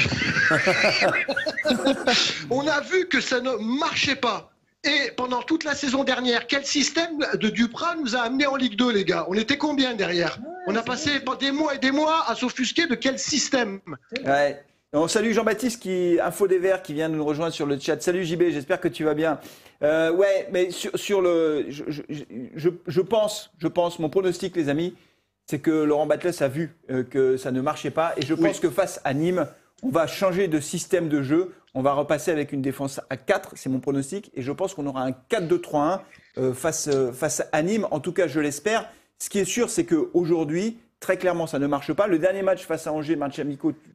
on a vu que ça ne marchait pas. Et pendant toute la saison dernière, quel système de Duprat nous a amené en Ligue 2, les gars? On était combien derrière? On a passé des mois et des mois à s'offusquer de quel système? Ouais. On salue Jean-Baptiste qui info des Verts qui vient de nous rejoindre sur le chat. Salut JB, j'espère que tu vas bien. Euh, ouais, mais sur, le, je, pense, je pense, mon pronostic, les amis, c'est que Laurent Batles a vu euh, que ça ne marchait pas, et je pense que face à Nîmes, on va changer de système de jeu. On va repasser avec une défense à 4, c'est mon pronostic, et je pense qu'on aura un 4-2-3-1 euh, face face à Nîmes. En tout cas, je l'espère. Ce qui est sûr, c'est qu'aujourd'hui, très clairement, ça ne marche pas. Le dernier match face à Angers, match,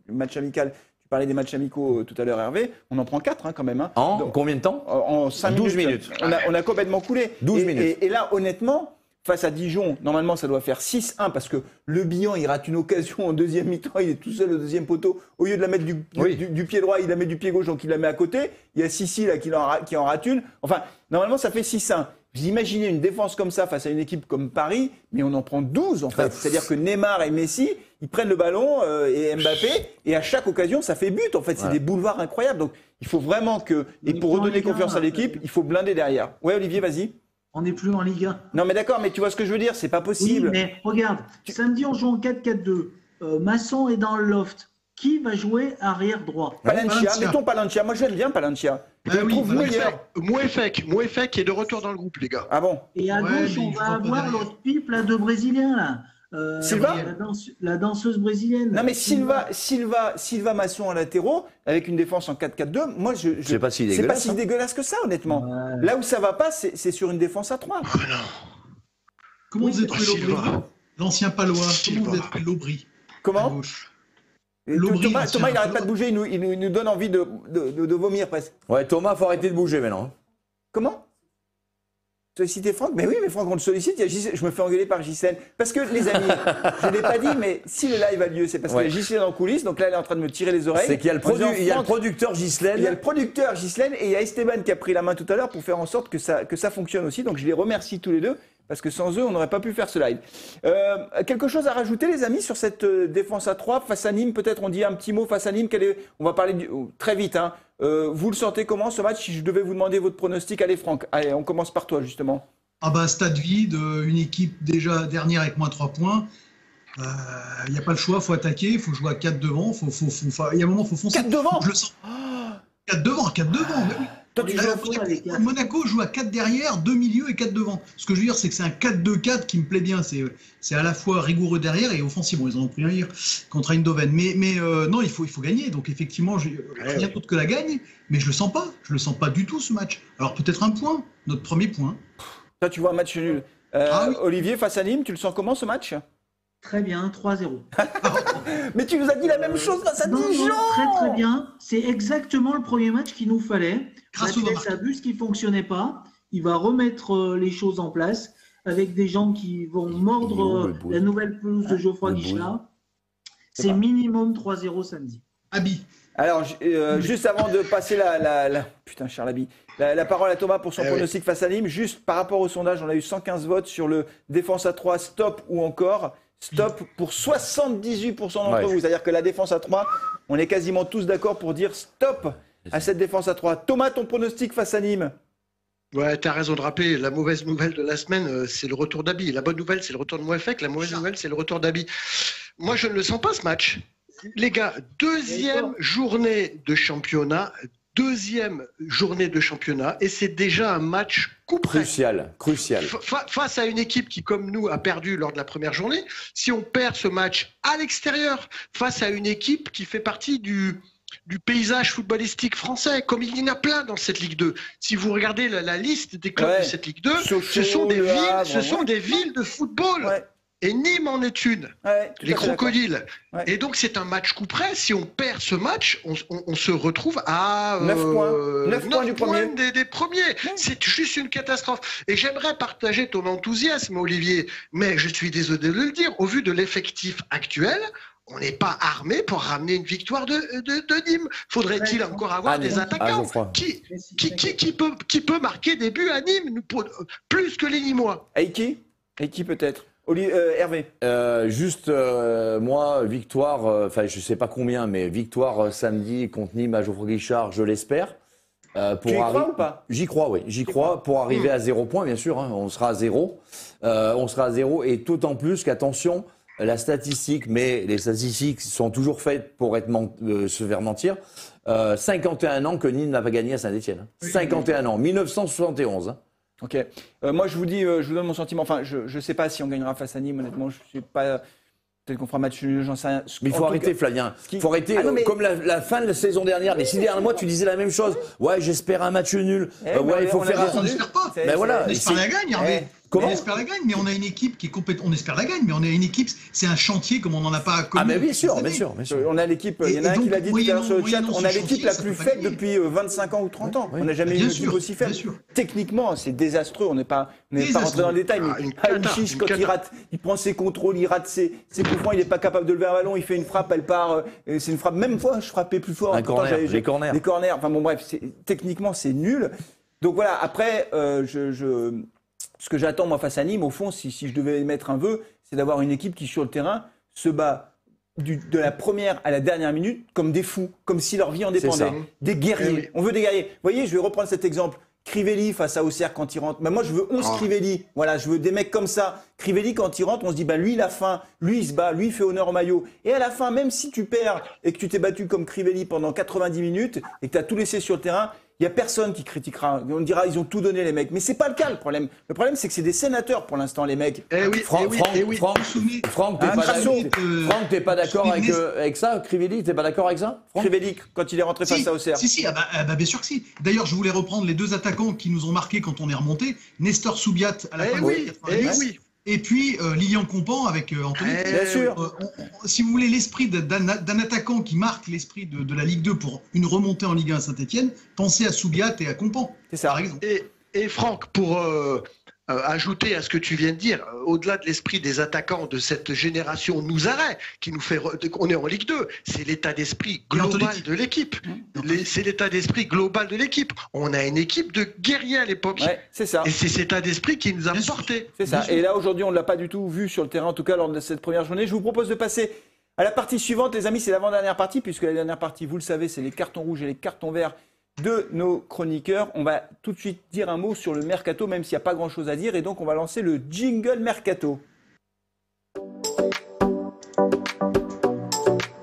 match amical, parlais des matchs amicaux euh, tout à l'heure, Hervé. On en prend 4 hein, quand même. Hein. En combien de temps En 5 12 minutes. On, a, complètement coulé. 12 minutes. Et, là, honnêtement, face à Dijon, normalement, ça doit faire 6-1 parce que le bilan, il rate une occasion en deuxième mi-temps. Il est tout seul au deuxième poteau. Au lieu de la mettre du, du, pied droit, il la met du pied gauche, donc il la met à côté. Il y a Sissi là qui en, qui en rate une. Enfin, normalement, ça fait 6-1. Vous imaginez une défense comme ça face à une équipe comme Paris, mais on en prend 12 en fait. C'est-à-dire que Neymar et Messi, ils prennent le ballon euh, et Mbappé, et à chaque occasion, ça fait but. En fait, c'est des boulevards incroyables. Donc, il faut vraiment que, et pour redonner confiance à l'équipe, il faut blinder derrière. Ouais, Olivier, vas-y. On n'est plus en Ligue 1. Non, mais d'accord, mais tu vois ce que je veux dire, c'est pas possible. Oui, mais regarde, samedi, on joue en 4-4-2. Euh, Masson est dans le loft. Qui va jouer arrière droit Palencia, mettons Palencia. Moi, j'aime bien Palencia. Je le trouve meilleur. Mouefek, Mouefek est de retour dans le groupe, les gars. Ah bon Et à gauche, on va avoir l'autre pipe là, de Brésilien, là. Euh, Silva la, danseuse brésilienne. Non mais Silva, Silva, Silva Masson en latéraux avec une défense en 4-4-2. Moi, je, je c'est pas si dégueulasse. C'est pas si hein. dégueulasse que ça, honnêtement. Là où ça va pas, c'est sur une défense à 3. Oh, non. Comment vous êtes trouvé l'Aubry? L'ancien palois. Comment vous êtes trouvé l'Aubry? Comment? Thomas, Thomas il n'arrête pas de bouger, il nous, il nous, donne envie de, de, de, vomir presque. Ouais, Thomas, faut arrêter de bouger maintenant. Hein. Comment? Solliciter Franck? Mais oui, mais Franck, on le sollicite, il y a je me fais engueuler par Gisèle. Parce que, les amis, je ne l'ai pas dit, mais si le live a lieu, c'est parce qu'il y a Gisèle en coulisses, donc là, elle est en train de me tirer les oreilles. C'est qu'il y a le, il y a le producteur Gisèle. Il y a le producteur Gisèle, et il y a Esteban qui a pris la main tout à l'heure pour faire en sorte que ça, que ça fonctionne aussi. Donc je les remercie tous les deux parce que sans eux, on n'aurait pas pu faire ce live. Euh, quelque chose à rajouter, les amis, sur cette euh, défense à 3 face à Nîmes Peut-être on dit un petit mot face à Nîmes. On va parler oh, très vite. Hein. Euh, vous le sentez comment ce match Si je devais vous demander votre pronostic, allez Franck, allez, on commence par toi justement. Ah bah stade vide, une équipe déjà dernière avec moins 3 points. Il n'y a pas le choix, il faut attaquer, il faut jouer à 4 devant, faut, faut, faut, il y a un moment, il faut foncer. 4 devant Je le sens. 4 devant, 4 devant. Mais oui. Toi, tu On est joues à- d'accord avec ça. Monaco joue à 4 derrière, 2 milieux et 4 devant. Ce que je veux dire, c'est que c'est un 4-2-4 qui me plaît bien. C'est c'est à la fois rigoureux derrière et offensif. Bon, ils en ont pris un hier contre Eindhoven. Mais, mais euh, non, il faut, il faut gagner. Donc effectivement, j'ai rien d'autre que la gagne. Mais je le sens pas. Je le sens pas du tout ce match. Alors peut-être un point, notre premier point. Toi, tu vois un match nul. Euh, Ah oui. Olivier, face à Nîmes, tu le sens comment ce match? Très bien, 3-0. Mais tu nous as dit la même chose face à Non, Dijon non, très très bien. C'est exactement le premier match qu'il nous fallait. Grâce a vu ce qui fonctionnait pas. Il va remettre euh, les choses en place avec des gens qui vont mordre euh, la nouvelle pelouse de Geoffroy Le boule. Guichard. C'est minimum 3-0 samedi. Abi. Alors, euh, juste avant de passer la, la, la- putain, Charles la, la parole à Thomas pour son Eh pronostic face à Nîmes, juste par rapport au sondage, on a eu 115 votes sur le défense à 3, stop ou encore stop pour 78% d'entre Ouais. vous. C'est-à-dire que la défense à 3, on est quasiment tous d'accord pour dire stop à cette défense à 3. Thomas, ton pronostic face à Nîmes? Ouais, t'as raison de rappeler. La mauvaise nouvelle de la semaine, euh, c'est le retour d'Abi. La bonne nouvelle, c'est le retour de Mouefek. La mauvaise nouvelle, c'est le retour d'Abi. Moi, je ne le sens pas ce match. Les gars, deuxième journée de championnat, deuxième journée de championnat, et c'est déjà un match coup près. Crucial, crucial. Fa- face à une équipe qui, comme nous, a perdu lors de la première journée, si on perd ce match à l'extérieur, face à une équipe qui fait partie du, du paysage footballistique français, comme il y en a plein dans cette Ligue 2. Si vous regardez la, la liste des clubs Ouais. de cette Ligue 2, Sochaux, ce sont des Le villes, Havre, ce sont ouais. des villes de football. Ouais, Et Nîmes en est une ouais, les crocodiles. Ouais. Et donc c'est un match coup près. Si on perd ce match, on, on- on se retrouve à Neuf euh, points. Neuf points du premier. des, des premiers. C'est juste une catastrophe. Et j'aimerais partager ton enthousiasme, Olivier, mais je suis désolé de le dire. Au vu de l'effectif actuel. On n'est pas armé pour ramener une victoire de, de, de Nîmes. Faudrait-il Ouais. encore avoir Ah, des. Ah, attaquants qui, qui, qui, qui peut, qui peut marquer des buts à Nîmes plus que les Nîmois? Aiki? Aiki peut-être? Euh, Hervé Euh, juste, euh, moi, victoire, enfin, je sais pas combien, mais victoire samedi contre Nîmes à Geoffroy Guichard, je l'espère. Euh, Tu y crois ou pas? J'y crois, oui. J'y crois pour arriver à zéro point, bien sûr. hein. on sera à zéro. On sera à zéro. Et tout en plus qu'attention, la statistique, mais les statistiques sont toujours faites pour être se faire mentir. Euh, 51 ans que Nîmes n'a pas gagné à Saint-Etienne. 51 ans, 1971. hein. Ok. Euh, moi, je vous dis, euh, je vous donne mon sentiment. Enfin, je ne sais pas si on gagnera face à Nîmes, honnêtement. Je sais pas. Peut-être qu'on fera match nul, j'en sais rien. Mais il faut arrêter, cas- Flavien. qui- Il faut arrêter. Ah non, mais- Comme la, la fin de la saison dernière, les six derniers mois, tu disais la même chose. Ouais, j'espère un match nul. Eh, Euh, mais ouais, il faut on faire un. On Ben voilà. On c'est- espère la gagne, Hervé. Eh, comment On espère la gagne, mais on a une équipe qui est complète. On espère la gagne, mais on a une équipe. C'est un chantier comme on n'en a pas connu. Ah, mais bien sûr, bien sûr, bien sûr. Euh, On a l'équipe, il y en a un qui l'a dit tout à l'heure sur le chat, on a l'équipe la plus faible depuis euh, 25 ans ou 30 ans. On n'a jamais eu une équipe aussi faible. bien sûr. Techniquement, c'est désastreux. On n'est pas, on n'est pas rentré dans le détail. Mais Ah, une Ah, quand il rate, il prend ses contrôles, il rate ses, ses coups francs, il n'est pas capable de lever un ballon, il fait une frappe, elle part. euh, et c'est une frappe. Même fois, je frappais plus fort. Les corners. Les corners. Enfin bon, bref, c'est- techniquement, c'est nul. Donc voilà. Après, euh, je- ce que j'attends moi face à Nîmes, au fond, si, si je devais mettre un vœu, c'est d'avoir une équipe qui sur le terrain se bat du- de la première à la dernière minute comme des fous, comme si leur vie en dépendait. Des guerriers. Eh oui. On veut des guerriers. Vous voyez, je vais reprendre cet exemple. Crivelli face à Auxerre quand il rentre. Ben moi, je veux 11 Ah. Crivelli. Voilà, je veux des mecs comme ça. Crivelli, quand il rentre, on se dit, bah, lui, il a faim. Lui, il se bat. Lui, il fait honneur au maillot. Et à la fin, même si tu perds et que tu t'es battu comme Crivelli pendant 90 minutes et que tu as tout laissé sur le terrain, il y a personne qui critiquera. On dira, ils ont tout donné, les mecs. Mais c'est pas le cas, le problème. Le problème, c'est que c'est des sénateurs pour l'instant, les mecs. Eh oui, Franck, eh oui, Franck, eh oui. Franck, t'es Ah, pas Crasso. d'accord- Euh, Franck, t'es pas d'accord avec, euh, avec ça Crivelli, t'es pas d'accord avec ça Franck Crivelli, quand il est rentré face Si, à Auxerre. si, si, ah bah, ah bah, bien sûr que si. D'ailleurs, je voulais reprendre les deux attaquants qui nous ont marqué quand on est remonté. Nestor Soubiat à la Eh fin de oui, la 90, oui. et puis euh, Lilian Compan avec euh, Anthony. Eh Bien sûr. Euh, on- on- si vous voulez l'esprit d'un attaquant qui marque l'esprit de, de la Ligue 2 pour une remontée en Ligue 1 à Saint-Etienne, pensez à Soubiat et à Compan, C'est ça. par exemple. Et, et Franck, pour euh, ajouter à ce que tu viens de dire, euh, au-delà de l'esprit des attaquants de cette génération nous arrête, qui nous fait, re- on est en Ligue 2, c'est l'état d'esprit global de l'équipe. Les- C'est l'état d'esprit global de l'équipe. On a une équipe de guerriers à l'époque. Ouais, c'est ça. Et c'est cet état d'esprit qui nous a portés. C'est ça. Et là, aujourd'hui, on ne l'a pas du tout vu sur le terrain, en tout cas lors de cette première journée. Je vous propose de passer à la partie suivante, les amis. C'est l'avant-dernière partie, puisque la dernière partie, vous le savez, c'est les cartons rouges et les cartons verts de nos chroniqueurs. On va tout de suite dire un mot sur le mercato, même s'il n'y a pas grand-chose à dire. Et donc, on va lancer le jingle mercato.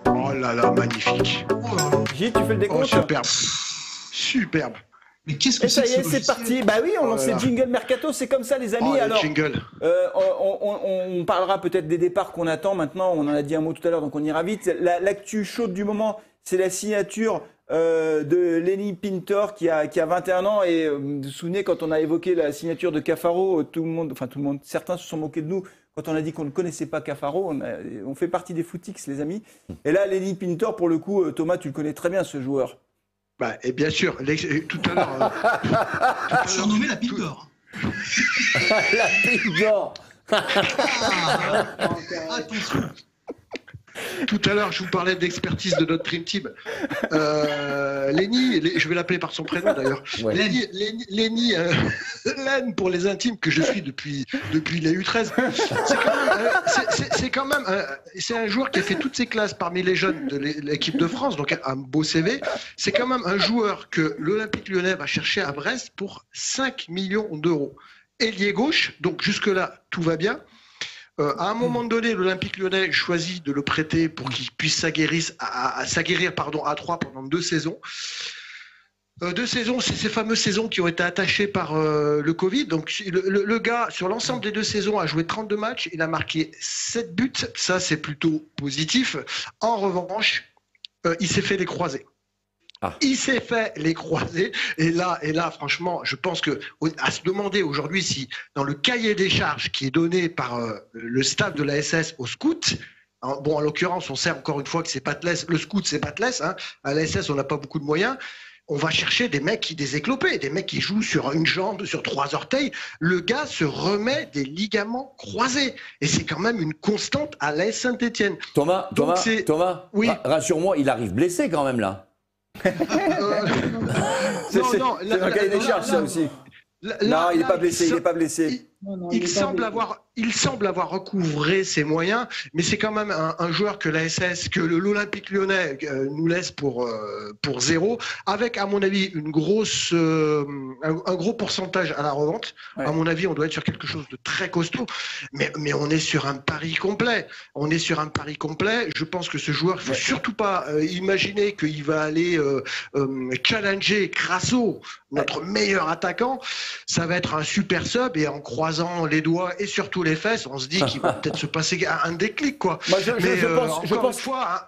Oh là là, magnifique. Oh. Gilles, tu fais le Oh, décompte superbe. Superbe. Mais qu'est-ce que Et c'est ça y est, ce c'est parti. Bah oui, on Oh lance les là. jingle mercato, c'est comme ça, les amis. Oh, le Alors, euh, on, on- on parlera peut-être des départs qu'on attend maintenant. On en a dit un mot tout à l'heure, donc on ira vite. La- L'actu chaude du moment, c'est la signature euh, de Lenny Pintor qui a, qui a 21 ans. Et euh, vous vous souvenez, quand on a évoqué la signature de Cafaro, euh, tout le monde, enfin tout le monde, certains se sont moqués de nous. Quand on a dit qu'on ne connaissait pas Cafaro, on, a- on fait partie des footix, les amis. Et là, Lenny Pintor, pour le coup, euh, Thomas, tu le connais très bien, ce joueur. Bah, et bien sûr, tout à l'heure. euh, Surnommé la d'or. la pipe d'or. Attention. Tout à l'heure, je vous parlais d'expertise de notre Dream Team. Euh, Lenny, je vais l'appeler par son prénom d'ailleurs. Ouais. Lenny, Lenny, Lenny, euh, Len pour les intimes que je suis depuis depuis les U13. C'est quand même, euh, c'est- euh, c'est un joueur qui a fait toutes ses classes parmi les jeunes de l'é- l'équipe de France, donc un beau CV. C'est quand même un joueur que l'Olympique Lyonnais va chercher à Brest pour 5 millions d'euros. Ailier gauche, donc jusque là tout va bien. Euh, à un moment donné, l'Olympique lyonnais choisit de le prêter pour qu'il puisse s'aguerrir à, à- à s'aguerrir, pardon, à 3 pendant deux saisons. Euh, deux saisons, c'est ces fameuses saisons qui ont été attachées par euh, le Covid. Donc le, gars, sur l'ensemble des deux saisons, a joué 32 matchs. Il a marqué 7 buts. Ça, c'est plutôt positif. En revanche, il s'est fait les croisés. Ah. Il s'est fait les croisés. Et là, et là, franchement, je pense que à se demander aujourd'hui si dans le cahier des charges qui est donné par euh, le staff de la SS aux scouts, hein, bon, en l'occurrence, on sait encore une fois que c'est Patles, le scout, c'est Patles. Hein, à la SS, on n'a pas beaucoup de moyens. On va chercher des mecs qui des éclopés, des mecs qui jouent sur une jambe, sur trois orteils. Le gars se remet des ligaments croisés. Et c'est quand même une constante à l'AS Saint-Etienne. Thomas, Donc Thomas, Thomas, Oui. ra- rassure-moi, il arrive blessé quand même là. C'est cahier des charges, ça aussi. là- Non, là- il n'est pas blessé, il n'est pas blessé. Non, non, Il semble, avoir, il semble avoir recouvré ses moyens, mais c'est quand même un, un joueur que la SS, que l'Olympique lyonnais euh, nous laisse pour, euh, pour zéro, avec, à mon avis, une grosse, euh, un, un gros pourcentage à la revente. Ouais. À mon avis, on doit être sur quelque chose de très costaud, mais, mais on est sur un pari complet. On est sur un pari complet. Je pense que ce joueur, il faut Ouais. surtout pas euh, imaginer qu'il va aller euh, euh, challenger Crasso, notre meilleur attaquant. Ça va être un super sub et en croisant les doigts et surtout les fesses, on se dit qu'il va peut-être se passer un déclic, quoi. Moi, je, je- Mais je euh, pense, je encore pense une fois, hein,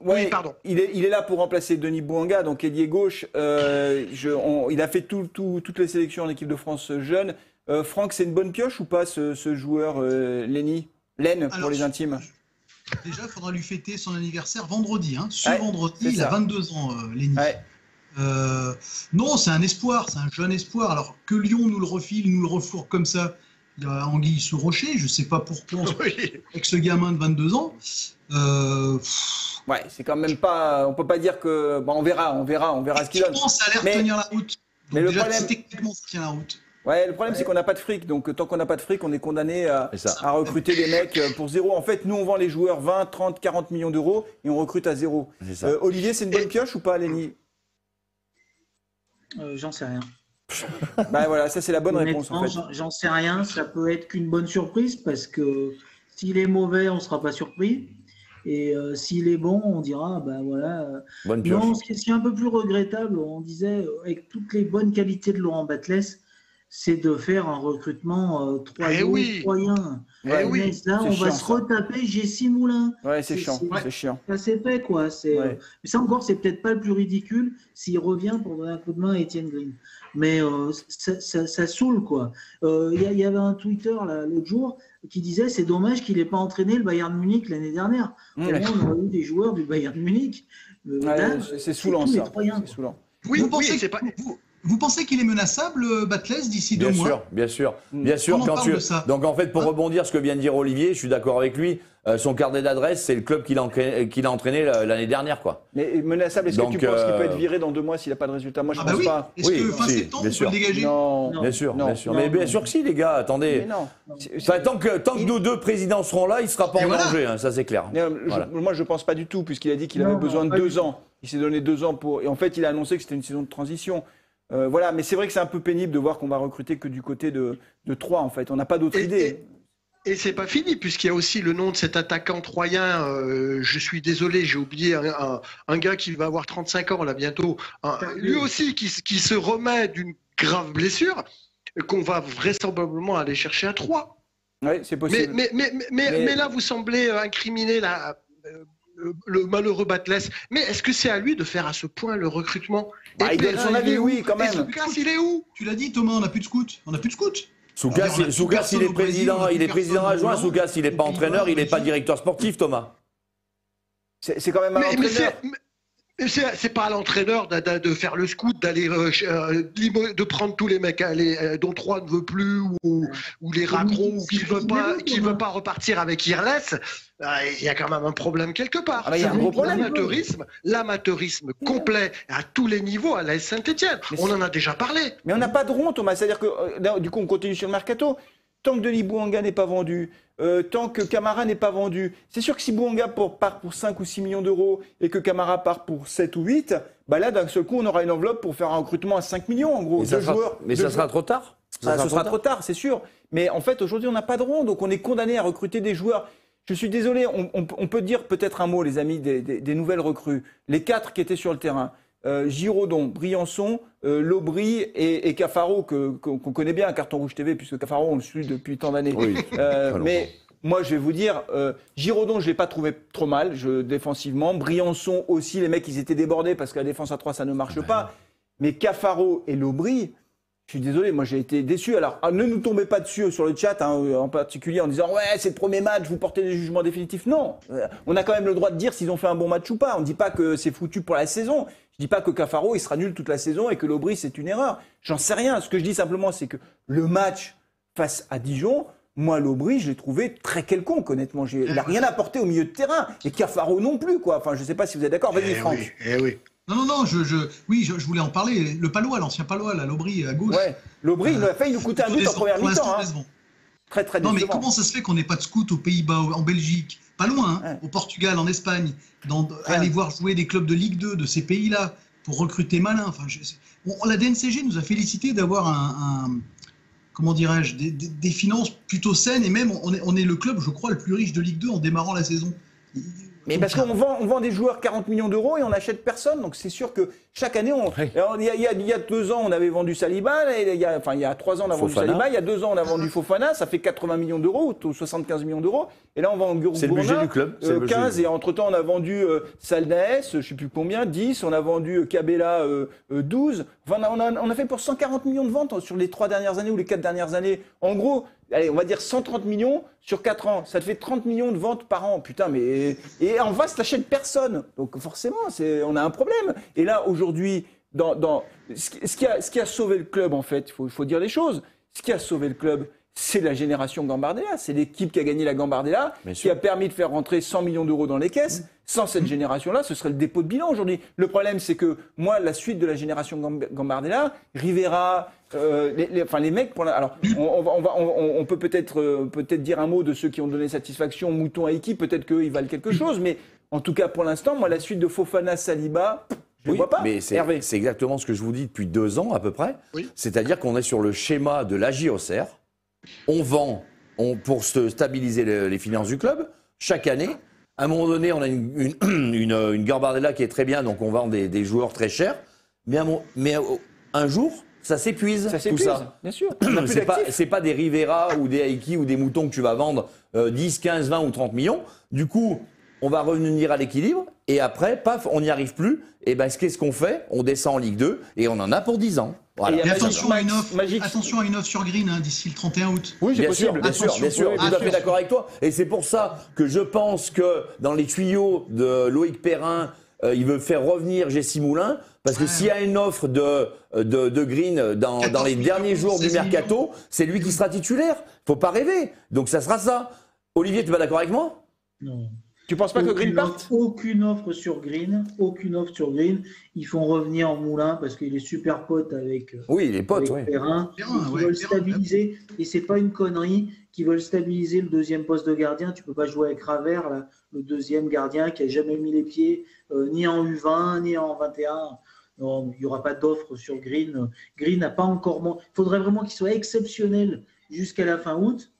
Ouais, Oui, pardon. Il est, il est là pour remplacer Denis Bouanga, donc ailier gauche. Euh, je, on- il a fait tout, tout- toutes les sélections en équipe de France jeune. Euh, Franck, c'est une bonne pioche ou pas ce, ce joueur euh, Lenny? Len pour Alors, les intimes Déjà, il faudra lui fêter son anniversaire vendredi. Hein. Ce Ouais, vendredi, il a ça. 22 ans, euh, Lenny. Ouais. Euh, non, c'est un espoir, c'est un jeune espoir. Alors que Lyon nous le refile, nous le refourgue comme ça, il y a Anguille sous rocher. Je ne sais pas pourquoi, on se Oui. avec ce gamin de 22 ans. Euh, Ouais, c'est quand même pas. On peut pas dire que. Bon, on verra, on verra, on verra ce qu'il donne. ça a l'air de tenir la route. Donc mais le problème- techniquement, ça tient la route. Ouais, le problème c'est qu'on n'a pas de fric, donc tant qu'on n'a pas de fric, on est condamné à, recruter des mecs euh, pour zéro. En fait, nous on vend les joueurs 20, 30, 40 millions d'euros et on recrute à zéro. Euh, Olivier, c'est une bonne Et- pioche ou pas, Lenny? Euh, j'en sais rien. bah voilà, ça c'est la bonne réponse. En fait. J'en sais rien, ça peut être qu'une bonne surprise parce que s'il est mauvais, on ne sera pas surpris. Et euh, s'il est bon, on dira, ah bah voilà. Bonne pioche. non, ce qui est un peu plus regrettable, on disait, euh, avec toutes les bonnes qualités de Laurent Batles, c'est de faire un recrutement euh, 3 eh oui. 3-1. Eh oui, mais là, on va se retaper Jessie Moulin. Ouais, c'est chiant, c'est chiant. C'est épais, quoi. Euh, mais ça encore, c'est peut-être pas le plus ridicule s'il revient pour donner un coup de main à Étienne Green. Mais euh, ça, saoule, quoi. Euh, il y, avait un Twitter l'autre jour qui disait c'est dommage qu'il n'ait pas entraîné le Bayern Munich l'année dernière. Mmh, on aurait eu des joueurs du Bayern Munich. C'est saoulant, ça. C'est saoulant. Oui, vous, pensez oui, que... pas vous pensez qu'il est menaçable, euh, Batles, d'ici deux Bien mois sûr, bien sûr, bien sûr. Comment on Quand parle tu... de ça Donc en fait, pour Hein rebondir ce que vient de dire Olivier, je suis d'accord avec lui. euh, son carnet d'adresse, c'est le club qu'il a, entraîné- l'année dernière, quoi. Mais menaçable, est-ce que tu penses qu'il peut euh, être viré dans deux mois s'il n'a pas de résultat? Moi, je Ah pense bah oui. pas. Est-ce Oui, que fin si, septembre, bien on peut sûr. le dégager Non, Non. Bien sûr, non, bien sûr. non, mais bien non. sûr que si, les gars, attendez. mais non. Enfin, tant que, tant que nos deux présidents seront là, il ne sera pas Et en voilà. danger, hein, ça c'est clair. Mais, euh, je- Voilà. moi, je pense pas du tout, puisqu'il a dit qu'il avait besoin de deux ans. Il s'est donné deux ans pour. Et en fait, il a annoncé que c'était une saison de transition. Euh, voilà, mais c'est vrai que c'est un peu pénible de voir qu'on va recruter que du côté de, de Troyes, en fait. On n'a pas d'autre idée. Et c'est pas fini, puisqu'il y a aussi le nom de cet attaquant troyen. Euh, je suis désolé, j'ai oublié un, gars qui va avoir 35 ans là bientôt. lui aussi qui, qui se remet d'une grave blessure, qu'on va vraisemblablement aller chercher à 3. Oui, c'est possible. Mais, mais, mais, mais, là, vous semblez euh, incriminer la, le malheureux Batless. Mais est-ce que c'est à lui de faire à ce point le recrutement bah, Il donne son avis, oui, quand même. Et il est où Tu l'as dit, Thomas, on n'a plus de scout. On n'a plus de scout. Sougas, il est président, il est président adjoint. Sougas, il n'est pas entraîneur, il n'est pas directeur sportif, Thomas. C'est quand même un entraîneur. C'est pas à l'entraîneur de, faire le scout, d'aller euh, euh, de prendre tous les mecs euh, dont trois ne veut plus ou, ou les raccros ou qui veut pas qui veut pas repartir avec Irles. Il y a quand même un problème quelque part. Ah, il y a un gros problème. L'amateurisme, l'amateurisme complet à tous les niveaux à la Saint-Etienne. On en a déjà parlé. Mais on n'a pas de rond, Thomas. C'est-à-dire que du coup on continue sur le mercato. Tant que Denis Bouanga n'est pas vendu, euh, tant que Camara n'est pas vendu, c'est sûr que si Bouanga part pour 5 ou 6 millions d'euros et que Camara part pour 7 ou 8, bah là, d'un seul coup, on aura une enveloppe pour faire un recrutement à 5 millions, en gros. Mais ça, sera, mais ça sera trop tard ça, Ce sera trop tard, c'est sûr. Mais en fait, aujourd'hui, on n'a pas de rond, donc on est condamné à recruter des joueurs. Je suis désolé, on, peut dire peut-être un mot, les amis, des nouvelles recrues. Les quatre qui étaient sur le terrain. Euh, Giraudon, Briançon, euh, Lobry et, Cafaro, qu'on connaît bien à Carton Rouge TV, puisque Cafaro, on le suit depuis tant d'années. Euh, mais moi, je vais vous dire, Giraudon, je ne l'ai pas trouvé trop mal je, défensivement. Briançon aussi, les mecs, ils étaient débordés parce que la défense à 3, ça ne marche pas. Mais Cafaro et Lobry, je suis désolé, moi j'ai été déçu. Alors, ah, ne nous tombez pas dessus sur le chat, hein, en particulier en disant ouais c'est le premier match, vous portez des jugements définitifs. Non, on a quand même le droit de dire s'ils ont fait un bon match ou pas. On ne dit pas que c'est foutu pour la saison. Je dis pas que Cafaro il sera nul toute la saison et que l'Aubry c'est une erreur. J'en sais rien. Ce que je dis simplement c'est que le match face à Dijon, moi l'Aubry je l'ai trouvé très quelconque honnêtement. Il n'a rien apporté au milieu de terrain et Cafaro non plus quoi. Enfin je sais pas si vous êtes d'accord. Vas-y eh Franck. Oui, eh oui. Non, non, non, je, je oui, je, voulais en parler. Le Palois, l'ancien Palois, la l'Aubry à gauche. Ouais, l'Aubry, il a failli nous coûter un but en première mi-temps. Hein. Très, très Non, mais comment ça se fait qu'on n'ait pas de scout aux Pays-Bas, en Belgique Pas loin, hein, au Portugal, en Espagne. Dans, aller voir jouer des clubs de Ligue 2 de ces pays-là pour recruter malin. Enfin, la DNCG nous a félicité d'avoir un, comment dirais-je, des, finances plutôt saines et même on est, on est, le club, je crois, le plus riche de Ligue 2 en démarrant la saison. Mais parce qu'on vend, on vend des joueurs 40 millions d'euros et on n'achète personne. Donc c'est sûr que chaque année, on, il, y a, il, y a, deux ans, on avait vendu Saliba. Et il y a, enfin, il y a trois ans, on a vendu Saliba. Il y a deux ans, on a vendu Fofana. Ça fait 80 millions d'euros ou 75 millions d'euros. Et là, on vend Gourna. C'est le budget du club. 15. Euh, et entre-temps, on a vendu euh, Saldaes, je ne sais plus combien, 10. On a vendu euh, Cabella, 12. Enfin, on a, on a fait pour 140 millions de ventes sur les trois dernières années ou les quatre dernières années. En gros, allez, on va dire 130 millions sur 4 ans. Ça te fait 30 millions de ventes par an. Putain, mais. Et en face, t'achètes personne. Donc forcément, on a un problème. Et là, aujourd'hui, dans, dans, ce, qui a, ce qui a sauvé le club, en fait, il faut, faut dire les choses. Ce qui a sauvé le club, c'est la génération Gambardella. C'est l'équipe qui a gagné la Gambardella, qui a permis de faire rentrer 100 millions d'euros dans les caisses. Sans cette génération-là, ce serait le dépôt de bilan aujourd'hui. Le problème, c'est que moi, la suite de la génération Gambardella, Rivera, euh, les, enfin les mecs, pour alors on, peut peut-être euh, peut-être dire un mot de ceux qui ont donné satisfaction, Mouton à peut-être qu'ils valent quelque chose, mais en tout cas pour l'instant, moi, la suite de Fofana, Saliba, je ne vois pas. Mais c'est exactement ce que je vous dis depuis deux ans à peu près. C'est-à-dire qu'on est sur le schéma de l'AGOCR on vend on, pour stabiliser les finances du club chaque année. À un moment donné, on a une, une, Garbardella qui est très bien, donc on vend des, joueurs très chers. Mais, un, mais un jour, ça s'épuise, tout ça. Bien sûr. C'est pas, pas des Rivera ou des Aiki ou des moutons que tu vas vendre 10, 15, 20 ou 30 millions. Du coup, on va revenir à l'équilibre. Et après, paf, on n'y arrive plus. Et ben, qu'est-ce qu'on fait? On descend en Ligue 2 et on en a pour 10 ans. Et attention, à une offre, attention à une offre sur Green hein, d'ici le 31 août. Oui, bien sûr, bien sûr, bien sûr, tout à fait d'accord avec toi. Et c'est pour ça que je pense que dans les tuyaux de Loïc Perrin, euh, il veut faire revenir Jessie Moulin. Parce que s'il y a une offre de, de, de Green dans, dans les derniers jours du mercato, c'est lui qui sera titulaire. Faut pas rêver. Donc ça sera ça. Olivier, tu vas d'accord avec moi? Non. Tu penses pas que Green parte? Aucune offre sur Green, aucune offre sur Green. Ils font revenir en Moulin parce qu'il est super pote avec. Euh, oui, il est pote, oui. Perrin. ils veulent stabiliser et c'est pas une connerie qui veulent stabiliser le deuxième poste de gardien. Tu peux pas jouer avec Ravert, le deuxième gardien qui a jamais mis les pieds euh, ni en U20 ni en 21. Non, il n'y aura pas d'offre sur Green. Green n'a pas encore. Il faudrait vraiment qu'il soit exceptionnel jusqu'à la fin août.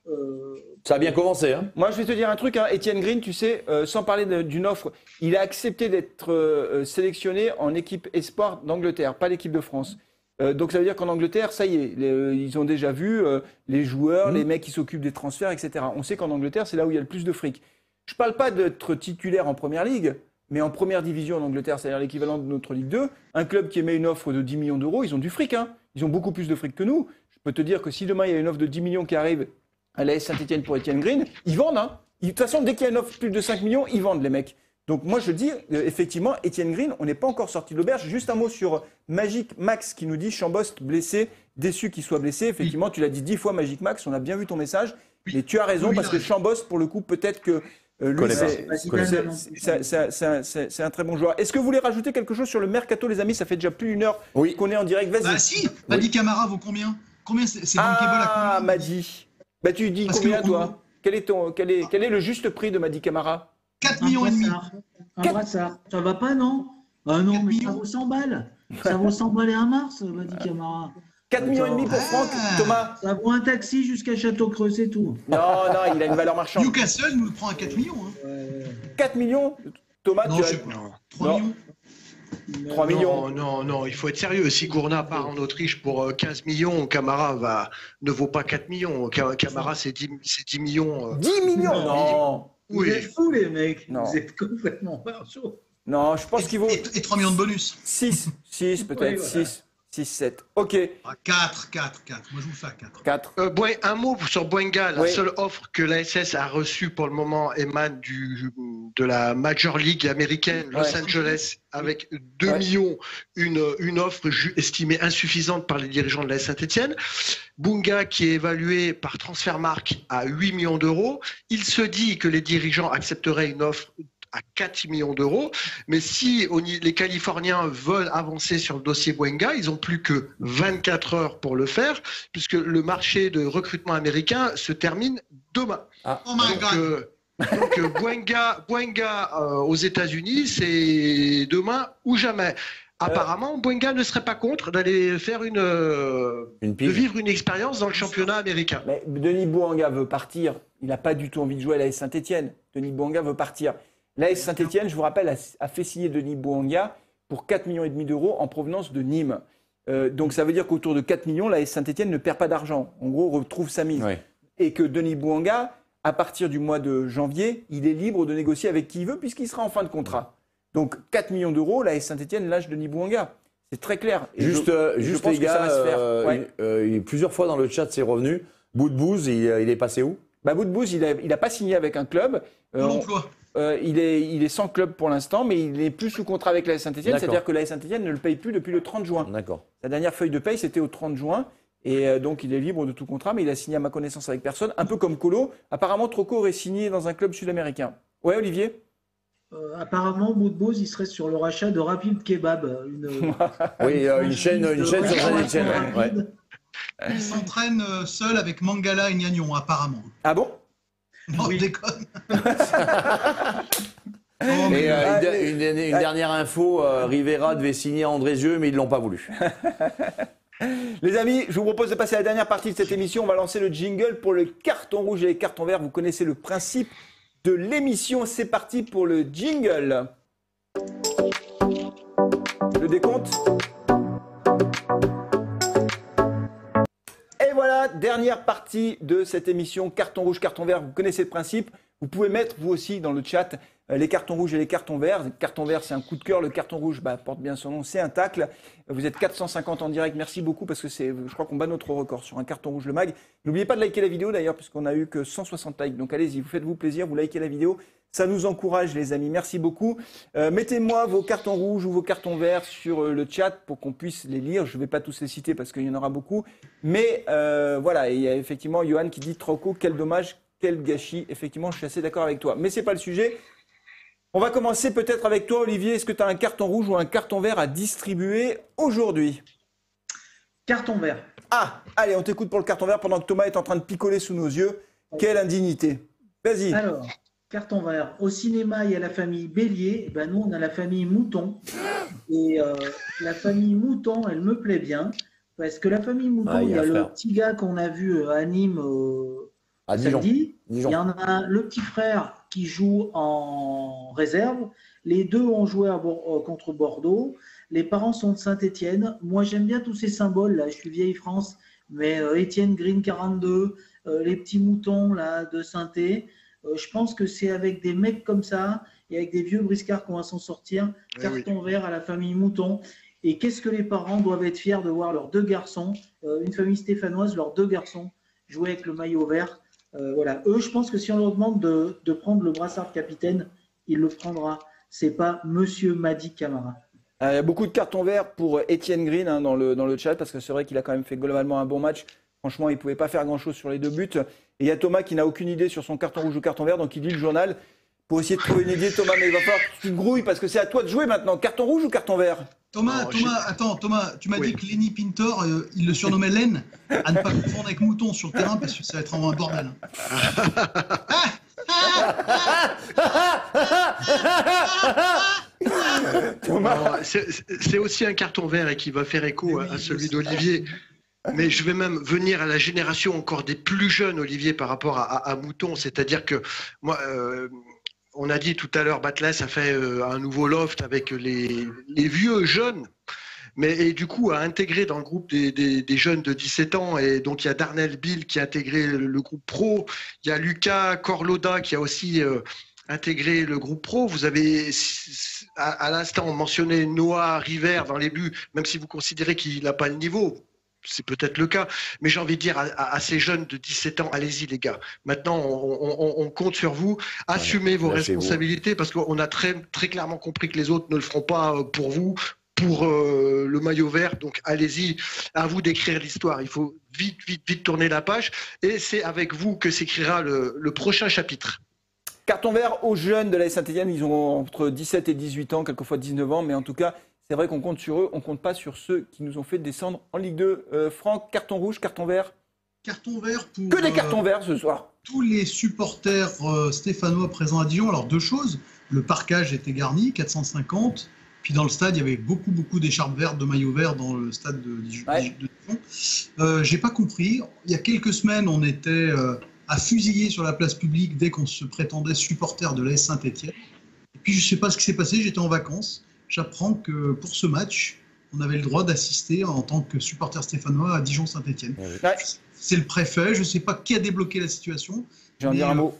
ça a bien commencé. Hein Moi, je vais te dire un truc. Hein. Etienne Green, tu sais, sans parler d'une offre, il a accepté d'être sélectionné en équipe espoir d'Angleterre, pas l'équipe de France. donc ça veut dire qu'en Angleterre, ça y est, ils ont déjà vu les joueurs, mmh. les mecs qui s'occupent des transferts, etc. On sait qu'en Angleterre, c'est là où il y a le plus de fric. Je ne parle pas d'être titulaire en première ligue, mais en première division en Angleterre, c'est-à-dire l'équivalent de notre Ligue 2, un club qui émet une offre de 10 millions d'euros, ils ont du fric. Hein. Ils ont beaucoup plus de fric que nous. Je peux te dire que si demain il y a une offre de 10 millions qui arrive à la Saint-Etienne pour Etienne Green, ils vendent. Hein. De toute façon, dès qu'il y a une offre de plus de 5 millions, ils vendent les mecs. Donc moi je dis, euh, effectivement, Etienne Green, on n'est pas encore sorti de l'auberge. Juste un mot sur Magic Max qui nous dit Chambost blessé, déçu qu'il soit blessé. Effectivement, tu l'as dit dix fois Magic Max, on a bien vu ton message. Et tu as raison, parce que Chambost, pour le coup, peut-être que c'est un très bon joueur. Est-ce que vous voulez rajouter quelque chose sur le mercato, les amis? Ça fait déjà plus d'une heure qu'on est en direct. Vas-y. Ah si, Madi Camara vaut combien? Combien c'est Ah, Madi. Bah tu dis combien toi? quel est, ton, quel, est, quel est le juste prix de Madi Camara 4 millions et demi. Un Ça va pas, non? Ah non, mais ça vaut 100 balles. Ça vaut 100 balles et un mars, Madi Camara. 4 millions et demi pour Franck, ah. Thomas. Ça vaut un taxi jusqu'à Château-Creux, c'est tout. Non, non, il a une valeur marchande. Newcastle nous le prend à 4 millions. Hein. 4 millions Thomas, non, tu as... 3 millions 3 millions. Non, non, il faut être sérieux. Si Gourna part en Autriche pour 15 euh, millions, Camara va, ne vaut pas 4 millions. Camara, c'est 10, 10, millions. 10 euh. millions Non. Oui. Vous êtes fous, les mecs. Non. Vous êtes complètement marchaux. Non, je pense qu'il vaut. Et, 3 millions de bonus 6, 6 peut-être, 6. 6, 7. OK. 4, 4, 4. Moi, je vous fais 4. 4. Euh, un mot sur Boenga. La seule offre que l'ASS a reçue pour le moment émane du, de la Major League américaine, Los Angeles, avec 2 millions, une, une offre estimée insuffisante par les dirigeants de la Saint-Etienne. Bunga, qui est évalué par Transfermarkt à 8 millions d'euros. Il se dit que les dirigeants accepteraient une offre à 4 millions d'euros. Mais si les Californiens veulent avancer sur le dossier Boenga, ils ont plus que 24 heures pour le faire, puisque le marché de recrutement américain se termine demain. Ah. Oh my donc, euh, donc euh, Boenga, euh, aux États-Unis, c'est demain ou jamais. Apparemment, Boenga ne serait pas contre d'aller faire une, de vivre une expérience dans le championnat américain. Mais Denis Boenga veut partir. Il n'a pas du tout envie de jouer à la Saint-Etienne. Denis Boenga veut partir. L'AS Saint-Etienne, je vous rappelle, a, fait signer Denis Bouanga pour 4,5 millions d'euros en provenance de Nîmes. Euh, donc ça veut dire qu'autour de 4 millions, l'AS Saint-Etienne ne perd pas d'argent. En gros, retrouve sa mise. Et que Denis Bouanga, à partir du mois de janvier, il est libre de négocier avec qui il veut puisqu'il sera en fin de contrat. Donc 4 millions d'euros, l'AS Saint-Etienne lâche Denis Bouanga. C'est très clair. juste, juste les gars, euh, euh, plusieurs fois dans le chat, c'est revenu. Bout de bouse, il, est passé où? Bah, Bout de bouse, il n'a pas signé avec un club. L'emploi. Euh, il, est, il est sans club pour l'instant, mais il n'est plus sous contrat avec la Saint-Etienne. C'est-à-dire que la Saint-Etienne ne le paye plus depuis le 30 juin. D'accord. Sa dernière feuille de paye, c'était au 30 juin. Et euh, donc, il est libre de tout contrat, mais il a signé à ma connaissance avec personne. Un peu comme Colo. Apparemment, Troco aurait signé dans un club sud-américain. Ouais, Olivier? Euh, apparemment, Moudbouz, il serait sur le rachat de Rapid Kebab. oui, une chaîne, une chaîne sur Saint-Etienne. Il s'entraîne seul avec Mangala et Gnagnon, apparemment. Ah bon? Non, oui. déconne. Et euh, une, dernière info, euh, Rivera devait signer Andrézieux, mais ils ne l'ont pas voulu. Les amis, je vous propose de passer à la dernière partie de cette émission. On va lancer le jingle pour le carton rouge et les cartons verts. Vous connaissez le principe de l'émission. C'est parti pour le jingle. Le décompte voilà, dernière partie de cette émission Carton rouge, carton vert. Vous connaissez le principe. Vous pouvez mettre vous aussi dans le chat les cartons rouges et les cartons verts. Le carton vert, c'est un coup de cœur. Le carton rouge bah, porte bien son nom, c'est un tacle. Vous êtes 450 en direct. Merci beaucoup parce que c'est, je crois qu'on bat notre record sur un carton rouge le mag. N'oubliez pas de liker la vidéo d'ailleurs puisqu'on a eu que 160 likes. Donc allez-y, vous faites-vous plaisir, vous likez la vidéo. Ça nous encourage, les amis. Merci beaucoup. Euh, mettez-moi vos cartons rouges ou vos cartons verts sur euh, le chat pour qu'on puisse les lire. Je ne vais pas tous les citer parce qu'il y en aura beaucoup. Mais euh, voilà, il y a effectivement Johan qui dit Troco, quel dommage, quel gâchis. Effectivement, je suis assez d'accord avec toi. Mais ce n'est pas le sujet. On va commencer peut-être avec toi, Olivier. Est-ce que tu as un carton rouge ou un carton vert à distribuer aujourd'hui? Carton vert. Ah, allez, on t'écoute pour le carton vert pendant que Thomas est en train de picoler sous nos yeux. Quelle indignité. Vas-y. Alors, carton vert. Au cinéma, il y a la famille Bélier. Ben, nous, on a la famille Mouton. Et euh, la famille Mouton, elle me plaît bien. Parce que la famille Mouton, Ah, il y y a le frère. petit gars qu'on a vu euh, à Nîmes euh, À Dijon. Il y en a un, le petit frère qui joue en réserve. Les deux ont joué à euh, contre Bordeaux. Les parents sont de Saint-Étienne. Moi, j'aime bien tous ces symboles. Là, je suis vieille France, mais euh, Étienne Green 42, euh, les petits moutons là de Saint-É. Euh, je pense que c'est avec des mecs comme ça et avec des vieux briscards qu'on va s'en sortir. Eh oui. Carton vert à la famille Mouton. Et qu'est-ce que les parents doivent être fiers de voir leurs deux garçons, une famille stéphanoise, leurs deux garçons jouer avec le maillot vert. Euh, voilà. Eux, je pense que si on leur demande de, de prendre le brassard capitaine, il le prendra. C'est pas Monsieur Madi Camara. Euh, Il y a beaucoup de cartons verts pour Étienne Green hein, dans, le, dans le chat, parce que c'est vrai qu'il a quand même fait globalement un bon match. Franchement, il ne pouvait pas faire grand-chose sur les deux buts. Et il y a Thomas qui n'a aucune idée sur son carton rouge ou carton vert, donc il lit le journal pour essayer de trouver une idée. Thomas, mais il va falloir que tu grouilles, parce que c'est à toi de jouer maintenant. Carton rouge ou carton vert? Thomas, Non, Thomas, attends, Thomas, tu m'as Oui. dit que Lenny Pintor, euh, il le surnommait Len, à ne pas confondre avec Mouton sur le terrain parce que ça va être vraiment un bordel. C'est c'est aussi un carton vert et qui va faire écho à, à celui d'Olivier. Mais je vais même venir à la génération encore des plus jeunes, Olivier, par rapport à, à- à Mouton. C'est-à-dire que moi, euh, on a dit tout à l'heure, Batles a fait euh, un nouveau loft avec les, vieux jeunes. Mais et du coup, a intégré dans le groupe des, jeunes de 17 ans. Et donc, il y a Darnell Bill qui a intégré le, le groupe pro. Il y a Lucas Corloda qui a aussi euh, intégré le groupe pro. Vous avez, à, à l'instant, mentionné Noah River dans les buts, même si vous considérez qu'il n'a pas le niveau. C'est peut-être le cas, mais j'ai envie de dire à, à- à ces jeunes de 17 ans, allez-y les gars. Maintenant, on, on- on compte sur vous. Assumez vos responsabilités parce qu'on a très, très clairement compris que les autres ne le feront pas euh, pour vous, pour euh, le maillot vert. Donc allez-y, à vous d'écrire l'histoire. Il faut vite, vite, vite tourner la page. Et c'est avec vous que s'écrira le, le prochain chapitre. Carton vert aux jeunes de la Saint-Etienne, ils ont entre 17 et 18 ans, quelquefois 19 ans, mais en tout cas, c'est vrai qu'on compte sur eux, on compte pas sur ceux qui nous ont fait descendre en Ligue 2. Euh, Franck, carton rouge, carton vert? Carton vert pour Que des euh, cartons verts ce soir. tous les supporters euh, stéphanois présents à Dijon. Alors deux choses, le parcage était garni, 450. Puis dans le stade, il y avait beaucoup, beaucoup d'écharpes vertes, de maillots verts dans le stade de Dijon. Ouais. de Dijon. Euh, J'ai pas compris. Il y a quelques semaines, on était euh, à fusiller sur la place publique dès qu'on se prétendait supporter de l'AS Saint-Etienne. Et puis je sais pas ce qui s'est passé, j'étais en vacances. J'apprends que pour ce match, on avait le droit d'assister en tant que supporter stéphanois à Dijon-Saint-Etienne. Ouais, C'est le préfet, je sais pas qui a débloqué la situation. je vais en dire un euh, mot.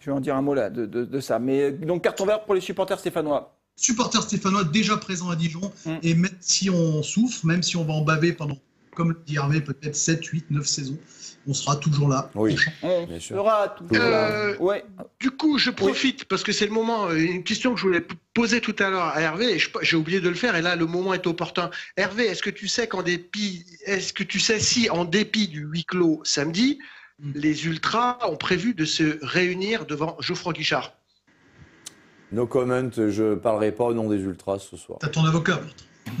Je vais en dire un mot là de, de- de ça. Mais euh, donc carton vert pour les supporters stéphanois. supporters stéphanois déjà présents à Dijon. Mm. Et même si on souffre, même si on va en baver pendant, comme le dit Hervé, peut-être 7, 8, 9 saisons, on sera toujours là. Oui. On Bien sûr. sera Euh, Ouais. Du coup, je profite parce que c'est le moment. euh, Une question que je voulais poser tout à l'heure à Hervé et j'ai oublié de le faire. Et là, le moment est opportun. Hervé, est-ce que tu sais qu'en dépit, est-ce que tu sais si en dépit du huis clos samedi, Mm. les ultras ont prévu de se réunir devant Geoffroy Guichard? No comment, je parlerai pas au nom des ultras ce soir. T'as ton avocat.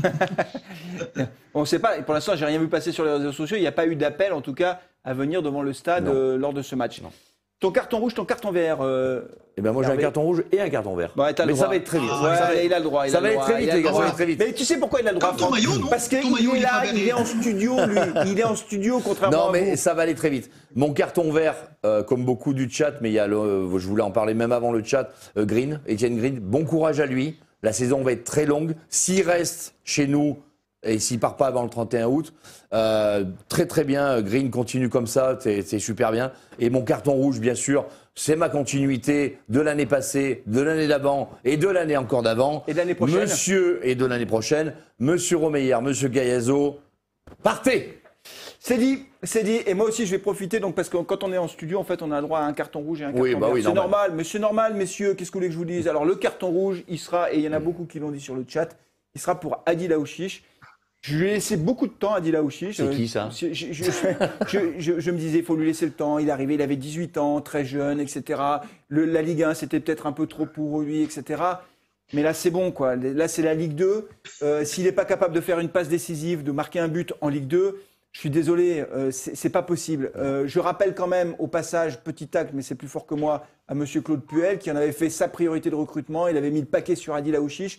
On ne sait pas. Et Pour l'instant, j'ai rien vu passer sur les réseaux sociaux. Il n'y a pas eu d'appel, en tout cas, à venir devant le stade euh, lors de ce match. Non. Ton carton rouge, ton carton vert. euh, Eh ben moi j'ai un carton rouge et un carton vert. le Mais ça va être très vite. Ouais, Ça va être- il a le droit. il ça a va le être droit, très vite, il a le les gars, ça va droit. être très vite. Mais tu sais pourquoi il a le droit Comme ton Franck maillot, non Parce qu'il est est là, pas il est en studio, lui. Il est en studio, contrairement Non, à mais vous. ça va aller très vite. Mon carton vert, euh, comme beaucoup du chat, mais il y a le, je voulais en parler même avant le chat, euh, Green, Etienne Green, bon courage à lui. La saison va être très longue. S'il reste chez nous et s'il part pas avant le 31 août, euh, très très bien. Green continue comme ça, c'est super bien. Et mon carton rouge, bien sûr, c'est ma continuité de l'année passée, de l'année d'avant et de l'année encore d'avant. Et de l'année prochaine. Monsieur et de l'année prochaine, Monsieur Romeyer, Monsieur Gaillazo, partez. C'est dit, c'est dit. Et moi aussi, je vais profiter, donc, parce que quand on est en studio, en fait, on a droit à un carton rouge et un carton Oui, bah vert. oui, c'est normal. normal, mais c'est normal, messieurs. Qu'est-ce que vous voulez que je vous dise? Alors, le carton rouge, il sera, et il y en a beaucoup qui l'ont dit sur le chat, il sera pour Adil Aouchiche. Je lui ai laissé beaucoup de temps, Adil Aouchiche. C'est qui, ça? Je, je- je- je- je- je me disais, il faut lui laisser le temps. Il est arrivé, il avait 18 ans, très jeune, etc. Le- la Ligue 1, c'était peut-être un peu trop pour lui, etc. Mais là, c'est bon, quoi. Là, c'est la Ligue 2. Euh, S'il n'est pas capable de faire une passe décisive, de marquer un but en Ligue 2, je suis désolé, euh, c'est pas possible. Euh, je rappelle quand même, au passage, petit acte, mais c'est plus fort que moi, à Monsieur Claude Puel, qui en avait fait sa priorité de recrutement. Il avait mis le paquet sur Adil Aouchiche.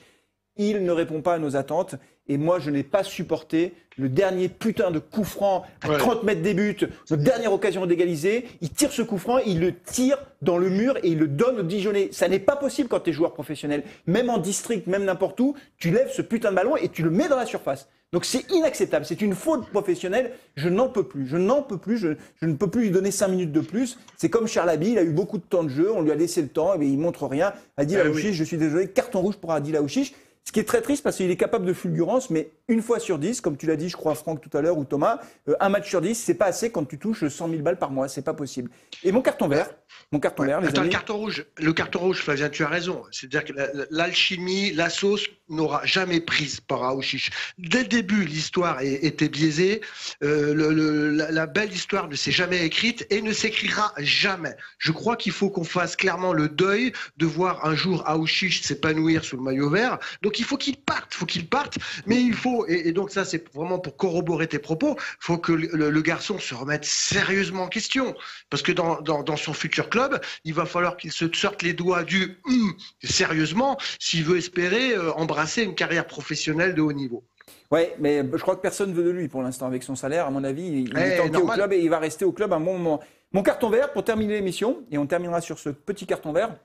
Il ne répond pas à nos attentes. Et moi, je n'ai pas supporté le dernier putain de coup franc à 30 mètres des buts, notre dernière occasion d'égaliser. Il tire ce coup franc, il le tire dans le mur et il le donne au Dijonais. Ça n'est pas possible quand tu es joueur professionnel. Même en district, même n'importe où, tu lèves ce putain de ballon et tu le mets dans la surface. Donc c'est inacceptable, c'est une faute professionnelle, je n'en peux plus, je n'en peux plus, je, ne peux plus lui donner 5 minutes de plus. C'est comme Charles Abbey, il a eu beaucoup de temps de jeu, on lui a laissé le temps, et il montre rien. Adil eh je suis désolé, carton rouge pour Adil Aouchiche. Ce qui est très triste parce qu'il est capable de fulgurance, mais une fois sur dix, comme tu l'as dit, je crois, Franck, tout à l'heure, ou Thomas, euh, un match sur dix, c'est pas assez quand tu touches 100 000 balles par mois, c'est pas possible. Et mon carton vert, mon carton vert, les Attends, le carton rouge, le carton rouge, Flavien, tu as raison. C'est-à-dire que l'alchimie, la sauce n'aura jamais prise par Aouchiche. Dès le début, l'histoire était biaisée. Euh, la, belle histoire ne s'est jamais écrite et ne s'écrira jamais. Je crois qu'il faut qu'on fasse clairement le deuil de voir un jour Aouchiche s'épanouir sous le maillot vert. Donc il faut qu'il parte, faut qu'il parte. Mais il faut, et, donc ça c'est vraiment pour corroborer tes propos, il faut que le, garçon se remette sérieusement en question. Parce que dans, dans, dans son futur club, il va falloir qu'il se sorte les doigts du hum sérieusement s'il veut espérer euh, embrasser une carrière professionnelle de haut niveau. Oui, mais je crois que personne ne veut de lui pour l'instant avec son salaire. À mon avis, il, est tenté au club et il va rester au club un bon moment. Mon carton vert pour terminer l'émission, et on terminera sur ce petit carton vert.